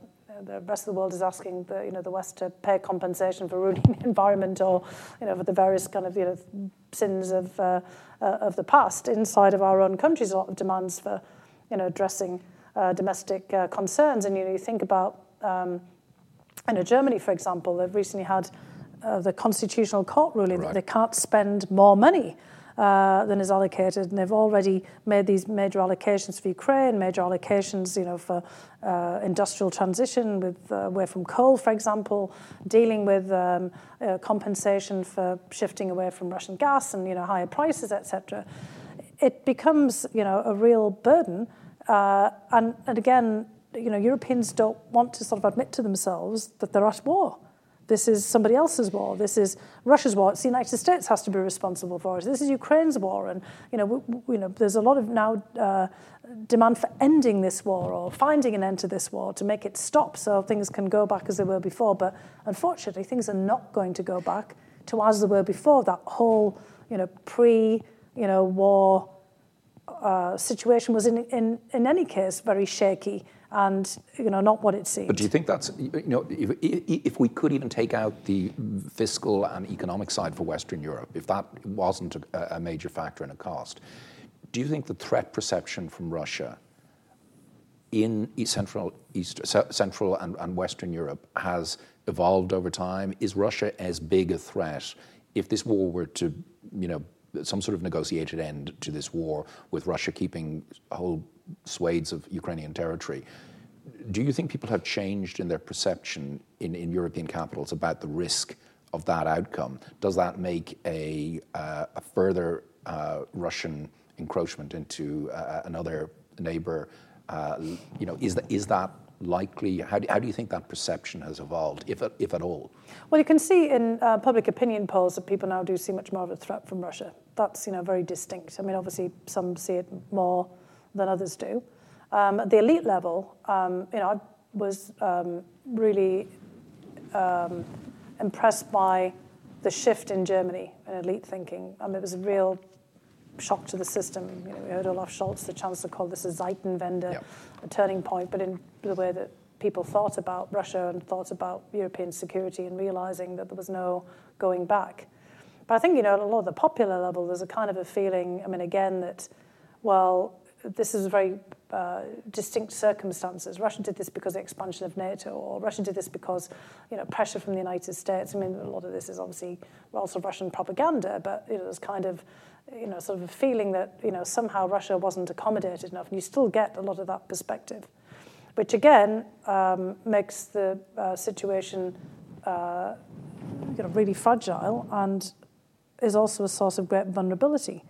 the rest of the world is asking the, you know, the West to pay compensation for ruining the environment or, you know, for the various kind of, you know, sins of, uh, uh, of the past. Inside of our own countries, a lot of demands for, you know, addressing uh, domestic concerns. And, you know, you think about um, in Germany, for example, they've recently had uh, the constitutional court ruling right. that they can't spend more money uh, than is allocated, and they've already made these major allocations for Ukraine, major allocations, you know, for uh, industrial transition with uh, away from coal, for example, dealing with um, uh, compensation for shifting away from Russian gas and you know higher prices, etc. It becomes you know a real burden, uh, and, and again, you know, Europeans don't want to sort of admit to themselves that they're at war. This is somebody else's war. This is Russia's war. It's the United States has to be responsible for it. This is Ukraine's war, and you know, we, you know, there's a lot of now uh, demand for ending this war or finding an end to this war to make it stop, so things can go back as they were before. But unfortunately, things are not going to go back to as they were before. That whole, you know, pre, you know, war uh, situation was in, in in any case very shaky and you know not what it seems. But do you think that's you know if, if we could even take out the fiscal and economic side for Western Europe, if that wasn't a, a major factor in a cost, do you think the threat perception from Russia in Central, East, Central and, and Western Europe has evolved over time? Is Russia as big a threat if this war were to you know some sort of negotiated end to this war with Russia keeping whole swathes of Ukrainian territory. Do you think people have changed in their perception in, in European capitals about the risk of that outcome? Does that make a, uh, a further uh, Russian encroachment into uh, another neighbor? Uh, you know, is that, is that likely? How do, how do you think that perception has evolved, if, if at all? Well, you can see in uh, public opinion polls that people now do see much more of a threat from Russia. That's you know very distinct. I mean, obviously some see it more than others do. Um, at the elite level, um, you know, I was um, really um, impressed by the shift in Germany in elite thinking. I mean, it was a real shock to the system. You know, we heard Olaf Scholz, the chancellor, call this a Zeitenwende, yep. a turning point, but in the way that people thought about Russia and thought about European security and realizing that there was no going back. But I think, you know, at a lot of the popular level, there's a kind of a feeling, I mean, again, that, well, this is very uh, distinct circumstances. Russia did this because of the expansion of NATO, or Russia did this because, you know, pressure from the United States. I mean, a lot of this is obviously also Russian propaganda, but you know, there's kind of, you know, sort of a feeling that you know somehow Russia wasn't accommodated enough, and you still get a lot of that perspective, which again um, makes the uh, situation, uh, you know, really fragile and is also a source of great vulnerability.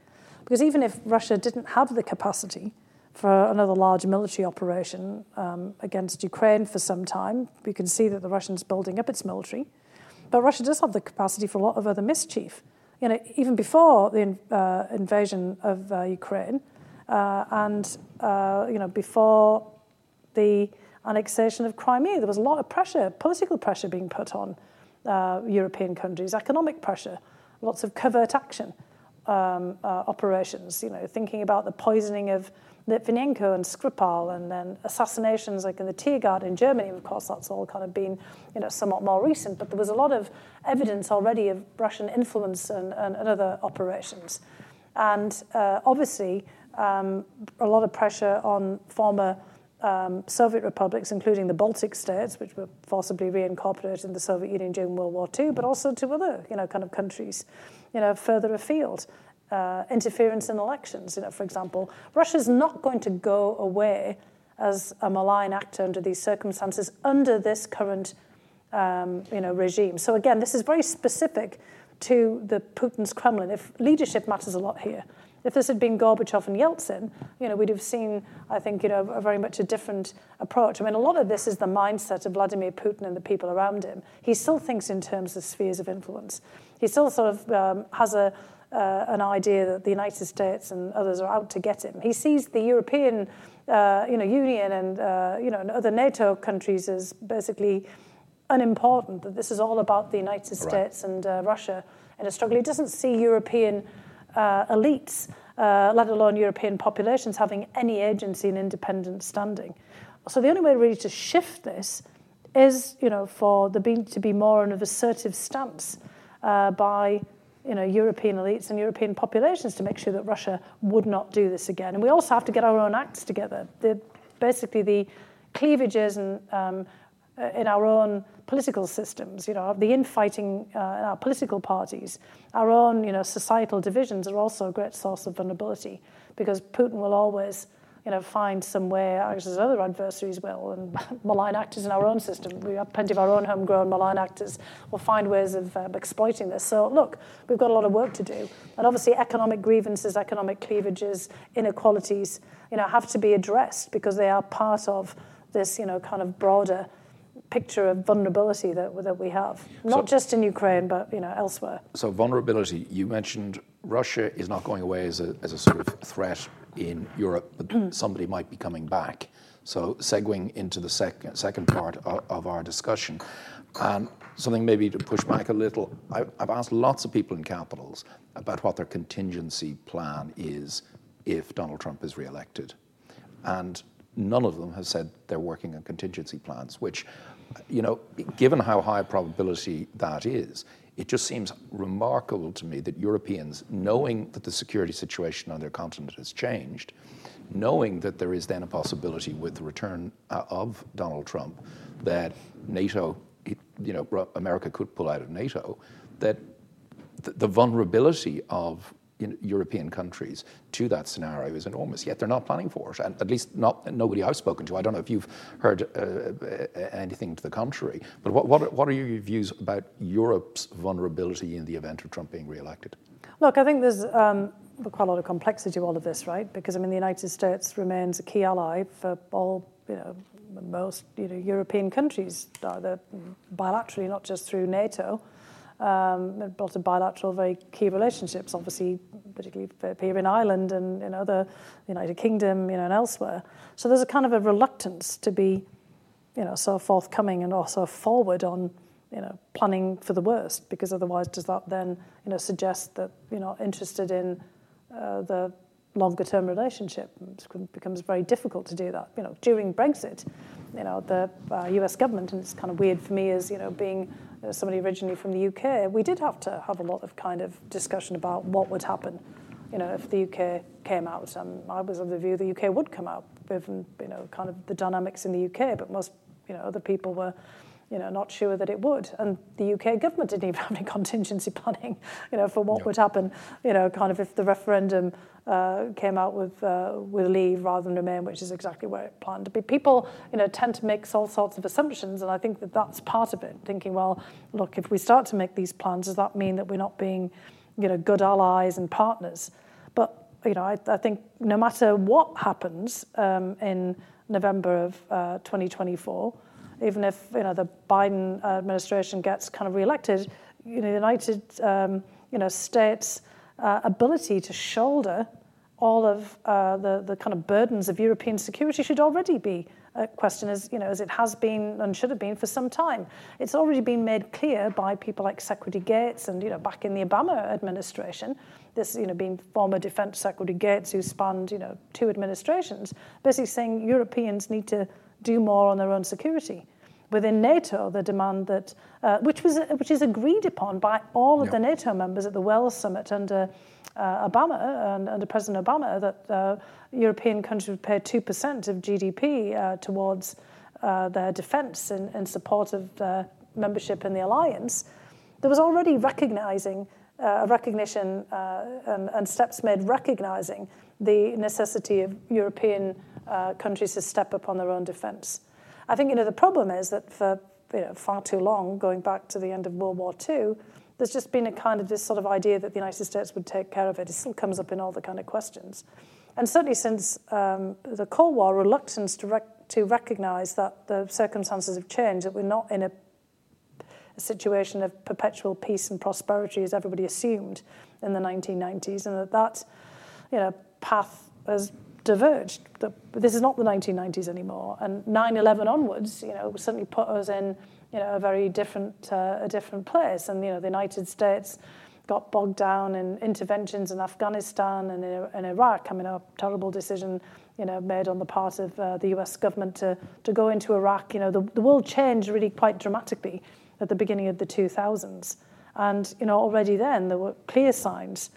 Because even if Russia didn't have the capacity for another large military operation um, against Ukraine for some time, we can see that the Russians building up its military. But Russia does have the capacity for a lot of other mischief. You know, even before the uh, invasion of uh, Ukraine, uh, and uh, you know, before the annexation of Crimea, there was a lot of pressure, political pressure being put on uh, European countries, economic pressure, lots of covert action um, operations. You know, thinking about the poisoning of Litvinenko and Skripal, and then assassinations like in the Tiergarten in Germany. Of course, that's all kind of been, you know, somewhat more recent, but there was a lot of evidence already of Russian influence and, and, and other operations. And uh, obviously, um, a lot of pressure on former um, Soviet republics, including the Baltic states, which were forcibly reincorporated in the Soviet Union during World War II, but also to other, you know, kind of countries, you know, further afield. Uh, interference in elections, you know, for example, Russia's not going to go away as a malign actor under these circumstances under this current, um, you know, regime. So again, this is very specific to the Putin's Kremlin. If leadership matters a lot here, if this had been Gorbachev and Yeltsin, you know, we'd have seen, I think, you know, a very much a different approach. I mean, a lot of this is the mindset of Vladimir Putin and the people around him. He still thinks in terms of spheres of influence. He still sort of um, has a, uh, an idea that the United States and others are out to get him. He sees the European, uh, you know, Union and uh, you know and other NATO countries as basically unimportant. That this is all about the United States right. and uh, Russia in a struggle. He doesn't see European uh, elites, uh, let alone European populations, having any agency and independent standing. So the only way really to shift this is, you know, for the be, to be more of an assertive stance uh, by, you know, European elites and European populations to make sure that Russia would not do this again. And we also have to get our own acts together. The, basically, the cleavages and um, uh, in our own political systems, you know, the infighting uh, in our political parties, our own, you know, societal divisions are also a great source of vulnerability because Putin will always, you know, find some way, as other adversaries will, and malign actors in our own system. We have plenty of our own homegrown malign actors will find ways of uh, exploiting this. So, look, we've got a lot of work to do. And obviously, economic grievances, economic cleavages, inequalities, you know, have to be addressed because they are part of this, you know, kind of broader picture of vulnerability that, that we have, not so, just in Ukraine, but you know elsewhere. So vulnerability. You mentioned Russia is not going away as a, as a sort of threat in Europe, but mm. somebody might be coming back. So segueing into the second second part of, our discussion, and something maybe to push back a little. I, I've asked lots of people in capitals about what their contingency plan is if Donald Trump is reelected, and none of them have said they're working on contingency plans, which you know, given how high a probability that is, it just seems remarkable to me that Europeans, knowing that the security situation on their continent has changed, knowing that there is then a possibility with the return uh, of Donald Trump that NATO, you know, America could pull out of NATO, that the vulnerability of European countries to that scenario is enormous. Yet they're not planning for it, and at least not nobody I've spoken to. I don't know if you've heard uh, anything to the contrary. But what, what, what are your views about Europe's vulnerability in the event of Trump being re-elected? Look, I think there's um, quite a lot of complexity to all of this, right? Because I mean, the United States remains a key ally for all, you know, most you know European countries, either bilaterally, not just through NATO um, built a bilateral, very key relationships, obviously, particularly here in Ireland and in other United Kingdom, you know, and elsewhere. So there's a kind of a reluctance to be, you know, so forthcoming and also forward on, you know, planning for the worst, because otherwise, does that then, you know, suggest that you're not interested in uh, the longer term relationship? It becomes very difficult to do that. You know, during Brexit, you know, the uh, US government, and it's kind of weird for me as, you know, being somebody originally from the UK, we did have to have a lot of kind of discussion about what would happen, you know, if the UK came out. Um, I was of the view the UK would come out, given you know kind of the dynamics in the UK, but most you know other people were you know, not sure that it would. And the UK government didn't even have any contingency planning, you know, for what no. would happen, you know, kind of if the referendum uh, came out with uh, with leave rather than remain, which is exactly where it planned to be. People, you know, tend to make all sorts of assumptions, and I think that that's part of it. Thinking, well, look, if we start to make these plans, does that mean that we're not being, you know, good allies and partners? But you know, I, I think no matter what happens um, in November of uh, 2024 even if you know the Biden administration gets kind of reelected, you know, the United um, you know States uh, ability to shoulder all of uh, the, the kind of burdens of European security should already be a question as, you know, as it has been and should have been for some time. It's already been made clear by people like Secretary Gates and, you know, back in the Obama administration, this, you know, being former Defense Secretary Gates who spanned, you know, two administrations, basically saying Europeans need to do more on their own security within NATO the demand that, uh, which was which is agreed upon by all of the NATO members at the Wales summit under uh, Obama and under President Obama that uh, European countries would pay two percent of GDP uh, towards uh, their defence in, in, support of their membership in the alliance. There was already recognising uh, recognition and, and, steps made recognising the necessity of European countries to step up on their own defence. I think you know the problem is that for you know, far too long, going back to the end of World War II, there's just been a kind of this sort of idea that the United States would take care of it. It still comes up in all the kind of questions. And certainly since um, the Cold War, reluctance to, rec- to recognize that the circumstances have changed, that we're not in a, a situation of perpetual peace and prosperity as everybody assumed in the 1990s, and that that you know, path has diverged. this is not the 1990s anymore. And 9/11 onwards, you know, certainly put us in, you know, a very different uh, a different place. And you know, the United States got bogged down in interventions in Afghanistan and in, in Iraq. I mean, a terrible decision, you know, made on the part of uh, the U.S. government to to go into Iraq. You know, the, the world changed really quite dramatically at the beginning of the 2000s. And you know, already then there were clear signs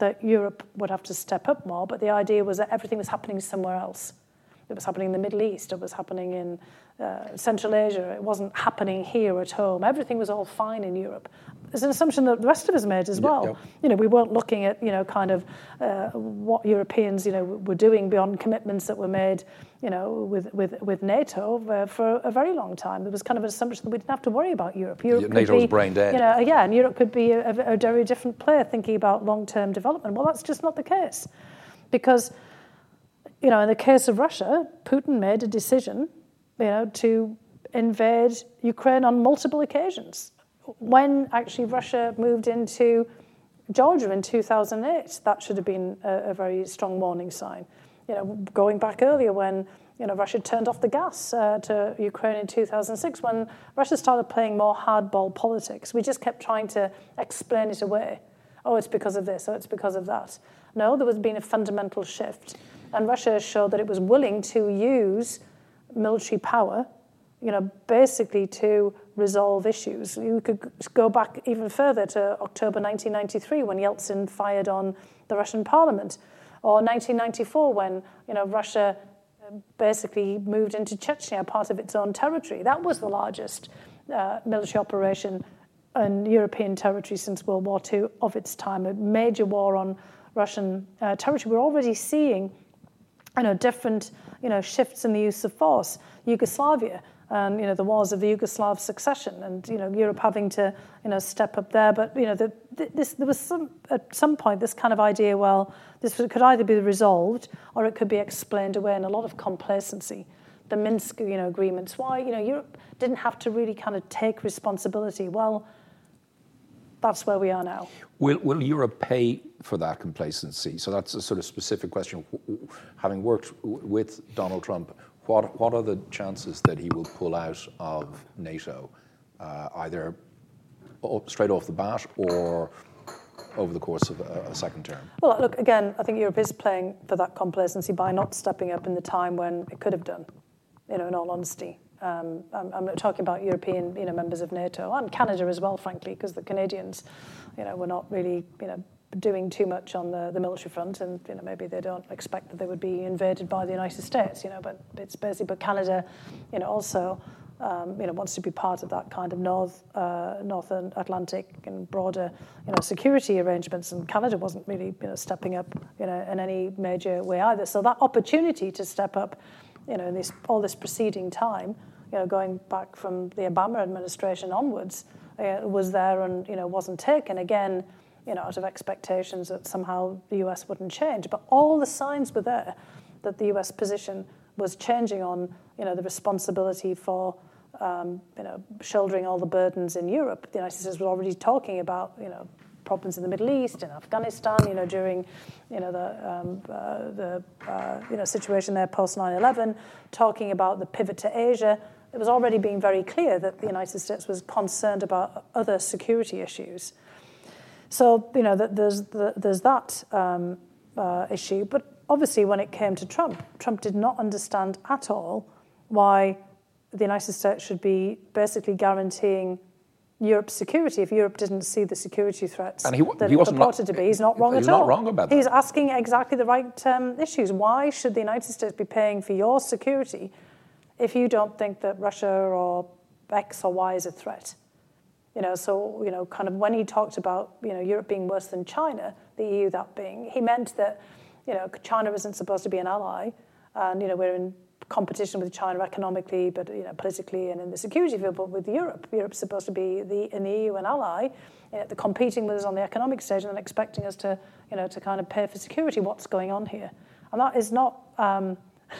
that Europe would have to step up more, but the idea was that everything was happening somewhere else. It was happening in the Middle East, it was happening in uh, Central Asia, it wasn't happening here at home. Everything was all fine in Europe. It's an assumption that the rest of us made as well. Yep, yep. You know, we weren't looking at, you know, kind of uh, what Europeans, you know, were doing beyond commitments that were made, you know, with, with, with NATO uh, for a very long time. There was kind of an assumption that we didn't have to worry about Europe. Europe NATO was brain dead. You know, yeah, and Europe could be a, a very different player thinking about long-term development. Well, that's just not the case. Because, you know, in the case of Russia, Putin made a decision, you know, to invade Ukraine on multiple occasions when actually Russia moved into Georgia in 2008, that should have been a, a, very strong warning sign. You know, going back earlier when you know Russia turned off the gas uh, to Ukraine in 2006, when Russia started playing more hardball politics, we just kept trying to explain it away. Oh, it's because of this. Oh, it's because of that. No, there was been a fundamental shift, and Russia showed that it was willing to use military power you know, basically to resolve issues. You could go back even further to October 1993 when Yeltsin fired on the Russian parliament, or 1994 when, you know, Russia uh, basically moved into Chechnya, part of its own territory. That was the largest uh, military operation in European territory since World War II of its time, a major war on Russian uh, territory. We're already seeing, you know, different, you know, shifts in the use of force. Yugoslavia, and you know the wars of the Yugoslav succession, and you know Europe having to you know step up there. But you know the, this there was some at some point this kind of idea. Well, this could either be resolved or it could be explained away in a lot of complacency. The Minsk you know agreements. Why you know Europe didn't have to really kind of take responsibility. Well, that's where we are now. Will, will Europe pay for that complacency? So that's a sort of specific question. Having worked with Donald Trump, what, what are the chances that he will pull out of NATO, uh, either straight off the bat or over the course of a, second term? Well, look, again, I think Europe is playing for that complacency by not stepping up in the time when it could have done, you know, in all honesty. Um, I'm, I'm, talking about European, you know, members of NATO and Canada as well, frankly, because the Canadians, you know, were not really, you know, doing too much on the, the military front, and you know maybe they don't expect that they would be invaded by the United States, you know. But it's basically, but Canada, you know, also. Um, you know, wants to be part of that kind of North uh, Northern Atlantic and broader, you know, security arrangements. And Canada wasn't really, you know, stepping up, you know, in any major way either. So that opportunity to step up, you know, in this all this preceding time, you know, going back from the Obama administration onwards, uh, was there and you know wasn't taken again you know, out of expectations that somehow the US wouldn't change. But all the signs were there that the US position was changing on, you know, the responsibility for, um, you know, shouldering all the burdens in Europe. The United States was already talking about, you know, problems in the Middle East, in Afghanistan, you know, during, you know, the, um, uh, the uh, you know, situation there post 9/11, talking about the pivot to Asia. It was already being very clear that the United States was concerned about other security issues. So, you know, that there's there's that um, uh, issue, but obviously, when it came to Trump, Trump did not understand at all why the United States should be basically guaranteeing Europe's security if Europe didn't see the security threats and he, that he it purported to be. He's not wrong he's at all. He's not wrong about that. He's asking exactly the right um, issues. Why should the United States be paying for your security if you don't think that Russia or X or Y is a threat? You know, so you know, kind of when he talked about you know Europe being worse than China, the EU that being, he meant that you know China isn't supposed to be an ally, and you know we're in competition with China economically, but you know, politically and in the security field, but with Europe. Europe's supposed to be the, the EU an ally, you know, competing with us on the economic stage and then expecting us to, you know, to kind of pay for security. What's going on here? And that is not um,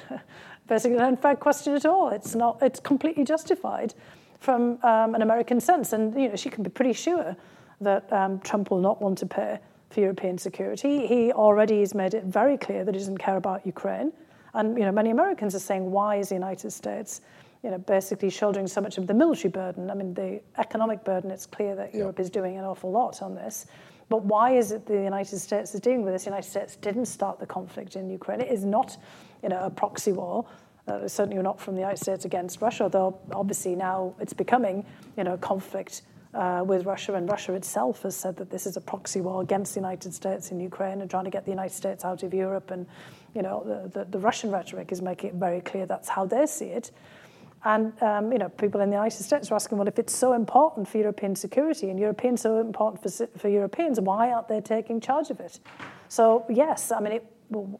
basically an unfair question at all. It's not. It's completely justified from um, an American sense, and you know, she can be pretty sure that um, Trump will not want to pay for European security. He already has made it very clear that he doesn't care about Ukraine. And you know, many Americans are saying, why is the United States, you know, basically shouldering so much of the military burden? I mean, the economic burden. It's clear that Europe is doing an awful lot on this. But why is it the United States is dealing with this? The United States didn't start the conflict in Ukraine. It is not, you know, a proxy war. Uh, certainly not from the United States against Russia, though obviously now it's becoming, you know, a conflict uh, with Russia, and Russia itself has said that this is a proxy war against the United States in Ukraine and trying to get the United States out of Europe and you know, the, the, the, Russian rhetoric is making it very clear that's how they see it. And um, you know, people in the United States are asking, well, if it's so important for European security and Europeans so important for, for Europeans, why aren't they taking charge of it? So yes, I mean, it,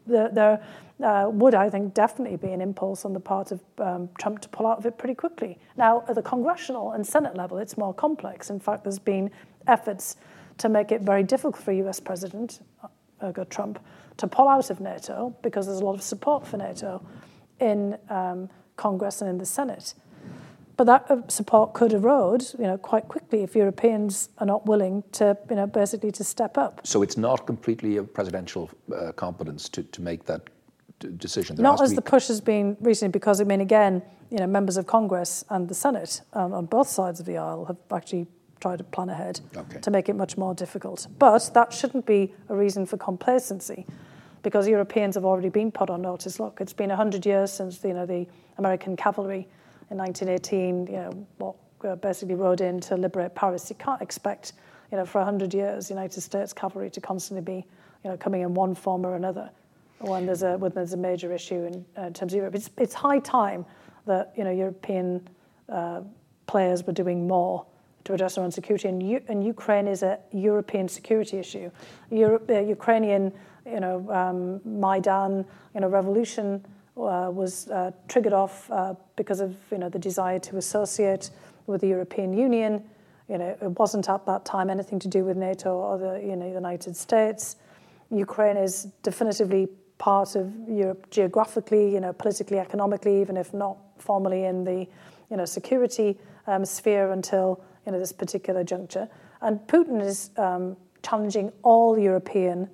there, there uh, would, I think, definitely be an impulse on the part of um, Trump to pull out of it pretty quickly. Now, at the congressional and Senate level, it's more complex. In fact, there's been efforts to make it very difficult for U.S. president, uh, Trump, to pull out of NATO because there's a lot of support for NATO in um, Congress and in the Senate. But that uh, support could erode, you know, quite quickly if Europeans are not willing to, you know, basically to step up. So it's not completely a presidential uh, competence to, to make that decision. There not as the push has been recently, because I mean, again, you know, members of Congress and the Senate um, on both sides of the aisle have actually tried to plan ahead okay. to make it much more difficult. But that shouldn't be a reason for complacency because Europeans have already been put on notice. Look, it's been 100 years since you know, the American cavalry in 1918 you know, what, uh, basically rode in to liberate Paris. You can't expect you know, for 100 years United States cavalry to constantly be you know, coming in one form or another when there's a, when there's a major issue in, uh, in terms of Europe. It's, it's high time that you know, European uh, players were doing more to address their own security. And, U- and Ukraine is a European security issue. Europe, uh, Ukrainian you know, um, Maidan, you know, revolution was uh, triggered off uh, because of, you know, the desire to associate with the European Union. You know, it wasn't at that time anything to do with NATO or the, you know, United States. Ukraine is definitively part of Europe geographically, you know, politically, economically, even if not formally in the, you know, security um, sphere until, you know, this particular juncture. And Putin is um, challenging all European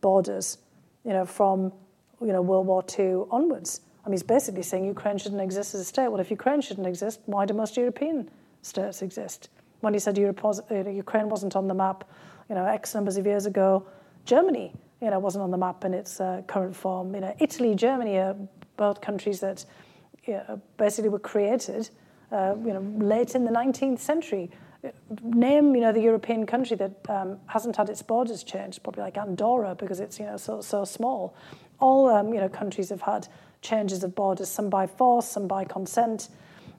borders, you know, from you know World War II onwards. I mean, he's basically saying Ukraine shouldn't exist as a state. Well, if Ukraine shouldn't exist, why do most European states exist? When he said Europe was, uh, Ukraine wasn't on the map, you know, X numbers of years ago, Germany, you know, wasn't on the map in its uh, current form. You know, Italy, Germany are both countries that you know, basically were created, uh, you know, late in the 19th century name you know the European country that um, hasn't had its borders changed, probably like Andorra because it's you know so so small. All um, you know countries have had changes of borders, some by force, some by consent.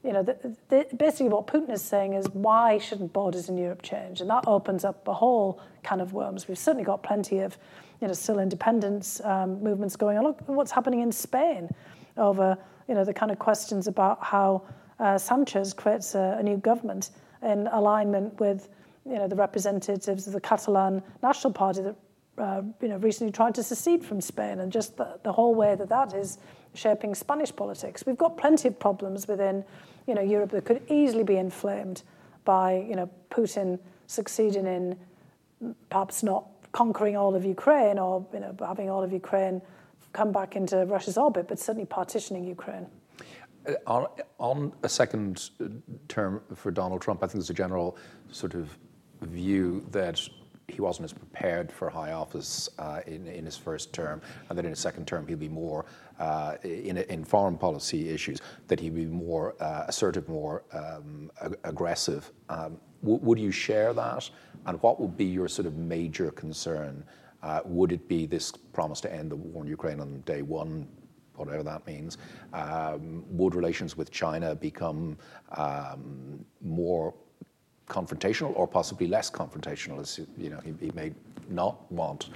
You know, the, the, basically what Putin is saying is why shouldn't borders in Europe change? And that opens up a whole can of worms. We've certainly got plenty of, you know, still independence um, movements going on. Look what's happening in Spain over, you know, the kind of questions about how uh, Sanchez creates a, a new government in alignment with you know, the representatives of the Catalan National Party that uh, you know, recently tried to secede from Spain, and just the, the whole way that that is shaping Spanish politics. We've got plenty of problems within you know, Europe that could easily be inflamed by you know, Putin succeeding in perhaps not conquering all of Ukraine or you know, having all of Ukraine come back into Russia's orbit, but certainly partitioning Ukraine. Uh, on, on, a second term for Donald Trump, I think there's a general sort of view that he wasn't as prepared for high office uh, in, in, his first term, and that in his second term he'll be more uh, in, in, foreign policy issues, that he'll be more uh, assertive, more um, ag- aggressive. Um, w- would you share that? And what would be your sort of major concern? Uh, would it be this promise to end the war in Ukraine on day one, whatever that means? Um, would relations with China become um, more confrontational or possibly less confrontational. As you know, he, he may not want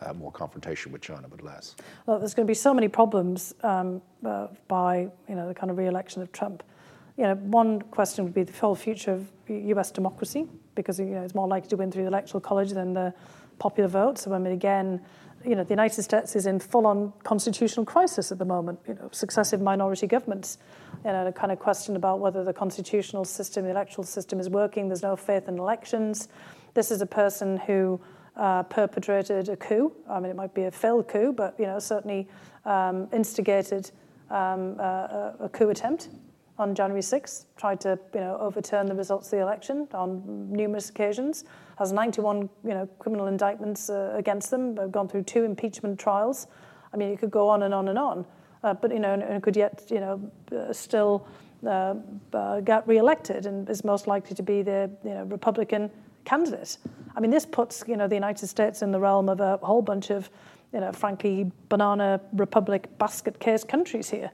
uh, more confrontation with China, but less. Well, there's going to be so many problems um, uh, by you know the kind of re-election of Trump. You know, one question would be the whole future of U.S. democracy because you know it's more likely to win through the electoral college than the popular vote. So I mean, again, you know, the United States is in full-on constitutional crisis at the moment. You know, successive minority governments. You know, a kind of question about whether the constitutional system, the electoral system, is working. There's no faith in elections. This is a person who uh, perpetrated a coup. I mean, it might be a failed coup, but you know, certainly um, instigated um, a, a coup attempt on January 6th, tried to you know, overturn the results of the election on numerous occasions, has 91 you know, criminal indictments uh, against them, They've gone through two impeachment trials. I mean, you could go on and on and on, uh, but you know, and could yet you know, uh, still uh, uh, get re-elected and is most likely to be the you know, Republican candidate. I mean, this puts you know, the United States in the realm of a whole bunch of you know, frankly, banana republic basket case countries here.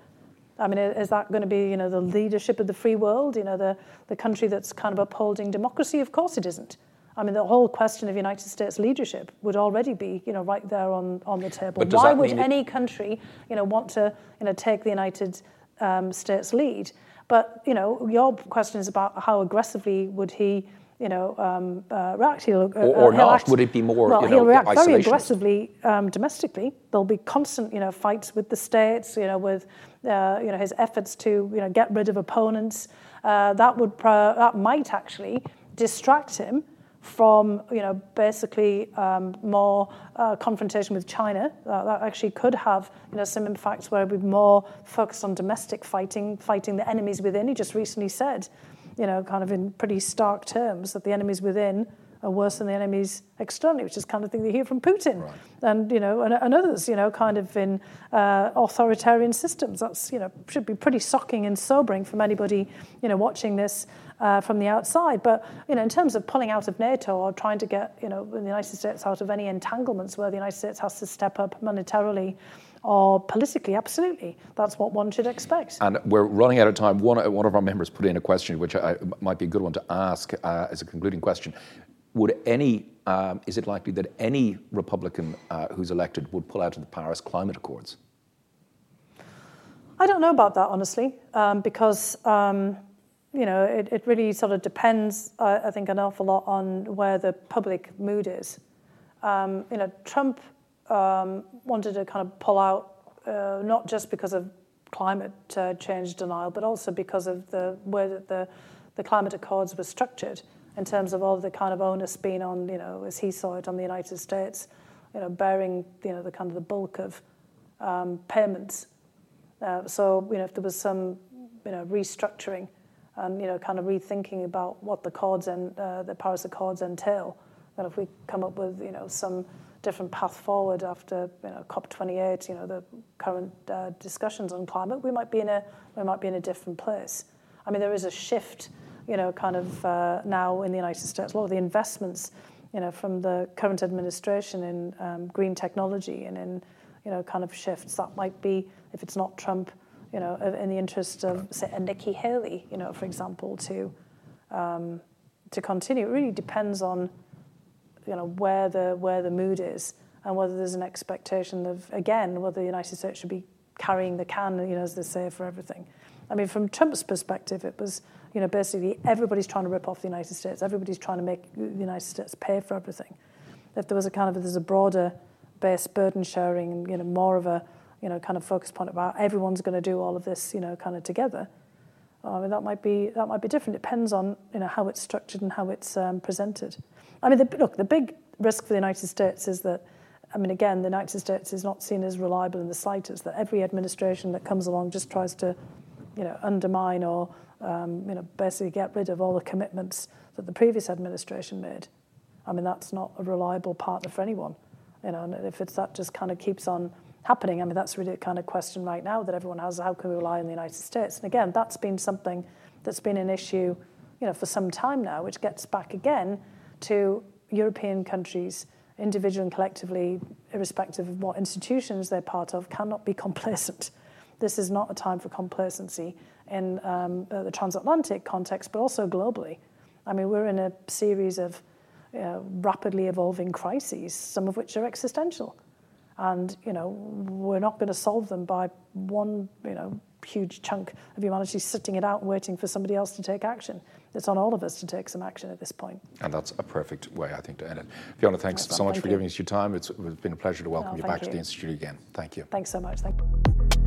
I mean, is that going to be, you know, the leadership of the free world, you know, the, the country that's kind of upholding democracy? Of course it isn't. I mean, the whole question of United States leadership would already be, you know, right there on, on the table. Why would any country, you know, want to, you know, take the United um, States lead? But, you know, your question is about how aggressively would he, you know, um, uh, react. He'll, uh, or, or not? Act, Would it be more? Well, you know, he'll react very aggressively um, domestically. There'll be constant, you know, fights with the states. You know, with uh, you know his efforts to you know get rid of opponents. Uh, that would pro- that might actually distract him from you know basically um, more uh, confrontation with China. Uh, that actually could have you know some impacts where we'd be more focused on domestic fighting, fighting the enemies within. He just recently said you know, kind of in pretty stark terms, that the enemies within are worse than the enemies externally, which is kind of thing they hear from Putin right. and you know and, and, others, you know, kind of in uh, authoritarian systems. That's you know should be pretty shocking and sobering from anybody you know watching this uh, from the outside. But you know, in terms of pulling out of NATO or trying to get you know the United States out of any entanglements where the United States has to step up monetarily or politically, absolutely. That's what one should expect. And we're running out of time. One, one of our members put in a question, which I, might be a good one to ask uh, as a concluding question. Would any, um, is it likely that any Republican uh, who's elected would pull out of the Paris Climate Accords? I don't know about that, honestly, um, because um, you know it, it, really sort of depends. Uh, I think an awful lot on where the public mood is. Um, you know, Trump um, wanted to kind of pull out, uh, not just because of climate uh, change denial, but also because of the way that the, the climate accords were structured in terms of all the kind of onus being on, you know, as he saw it, on the United States, you know, bearing, you know, the kind of the bulk of um, payments. Uh, so, you know, if there was some, you know, restructuring and, you know, kind of rethinking about what the accords and uh, the Paris Accords entail, then if we come up with, you know, some different path forward after you know, COP28, you know, the current uh, discussions on climate, we might be in a we might be in a different place. I mean, there is a shift, you know, kind of uh, now in the United States. A lot of the investments, you know, from the current administration in um, green technology and in, you know, kind of shifts that might be, if it's not Trump, you know, in the interest of say a Nikki Haley, you know, for example, to um, to continue. It really depends on you know, where the, where the mood is and whether there's an expectation of, again, whether the United States should be carrying the can, you know, as they say, for everything. I mean, from Trump's perspective, it was, you know, basically everybody's trying to rip off the United States. Everybody's trying to make the United States pay for everything. If there was a kind of, there's a broader based burden sharing and, you know, more of a, you know, kind of focus point about everyone's going to do all of this, you know, kind of together. I mean, that might be, that might be different. It depends on, you know, how it's structured and how it's um, presented. I mean, the, look, the big risk for the United States is that, I mean, again, the United States is not seen as reliable in the slightest, that every administration that comes along just tries to, you know, undermine or, um, you know, basically get rid of all the commitments that the previous administration made. I mean, that's not a reliable partner for anyone. You know, and if it's that just kind of keeps on happening, I mean, that's really the kind of question right now that everyone has, how can we rely on the United States? And again, that's been something that's been an issue, you know, for some time now, which gets back again to European countries, individually and collectively, irrespective of what institutions they're part of, cannot be complacent. This is not a time for complacency in um, uh, the transatlantic context, but also globally. I mean, we're in a series of uh, rapidly evolving crises, some of which are existential. And, you know, we're not going to solve them by one, you know, huge chunk of humanity sitting it out and waiting for somebody else to take action. It's on all of us to take some action at this point. And that's a perfect way, I think, to end it. Fiona, thanks so much thank for you. giving us your time. It's, it's been a pleasure to welcome No, you back to the Institute again. Thank you. Thanks so much. Thank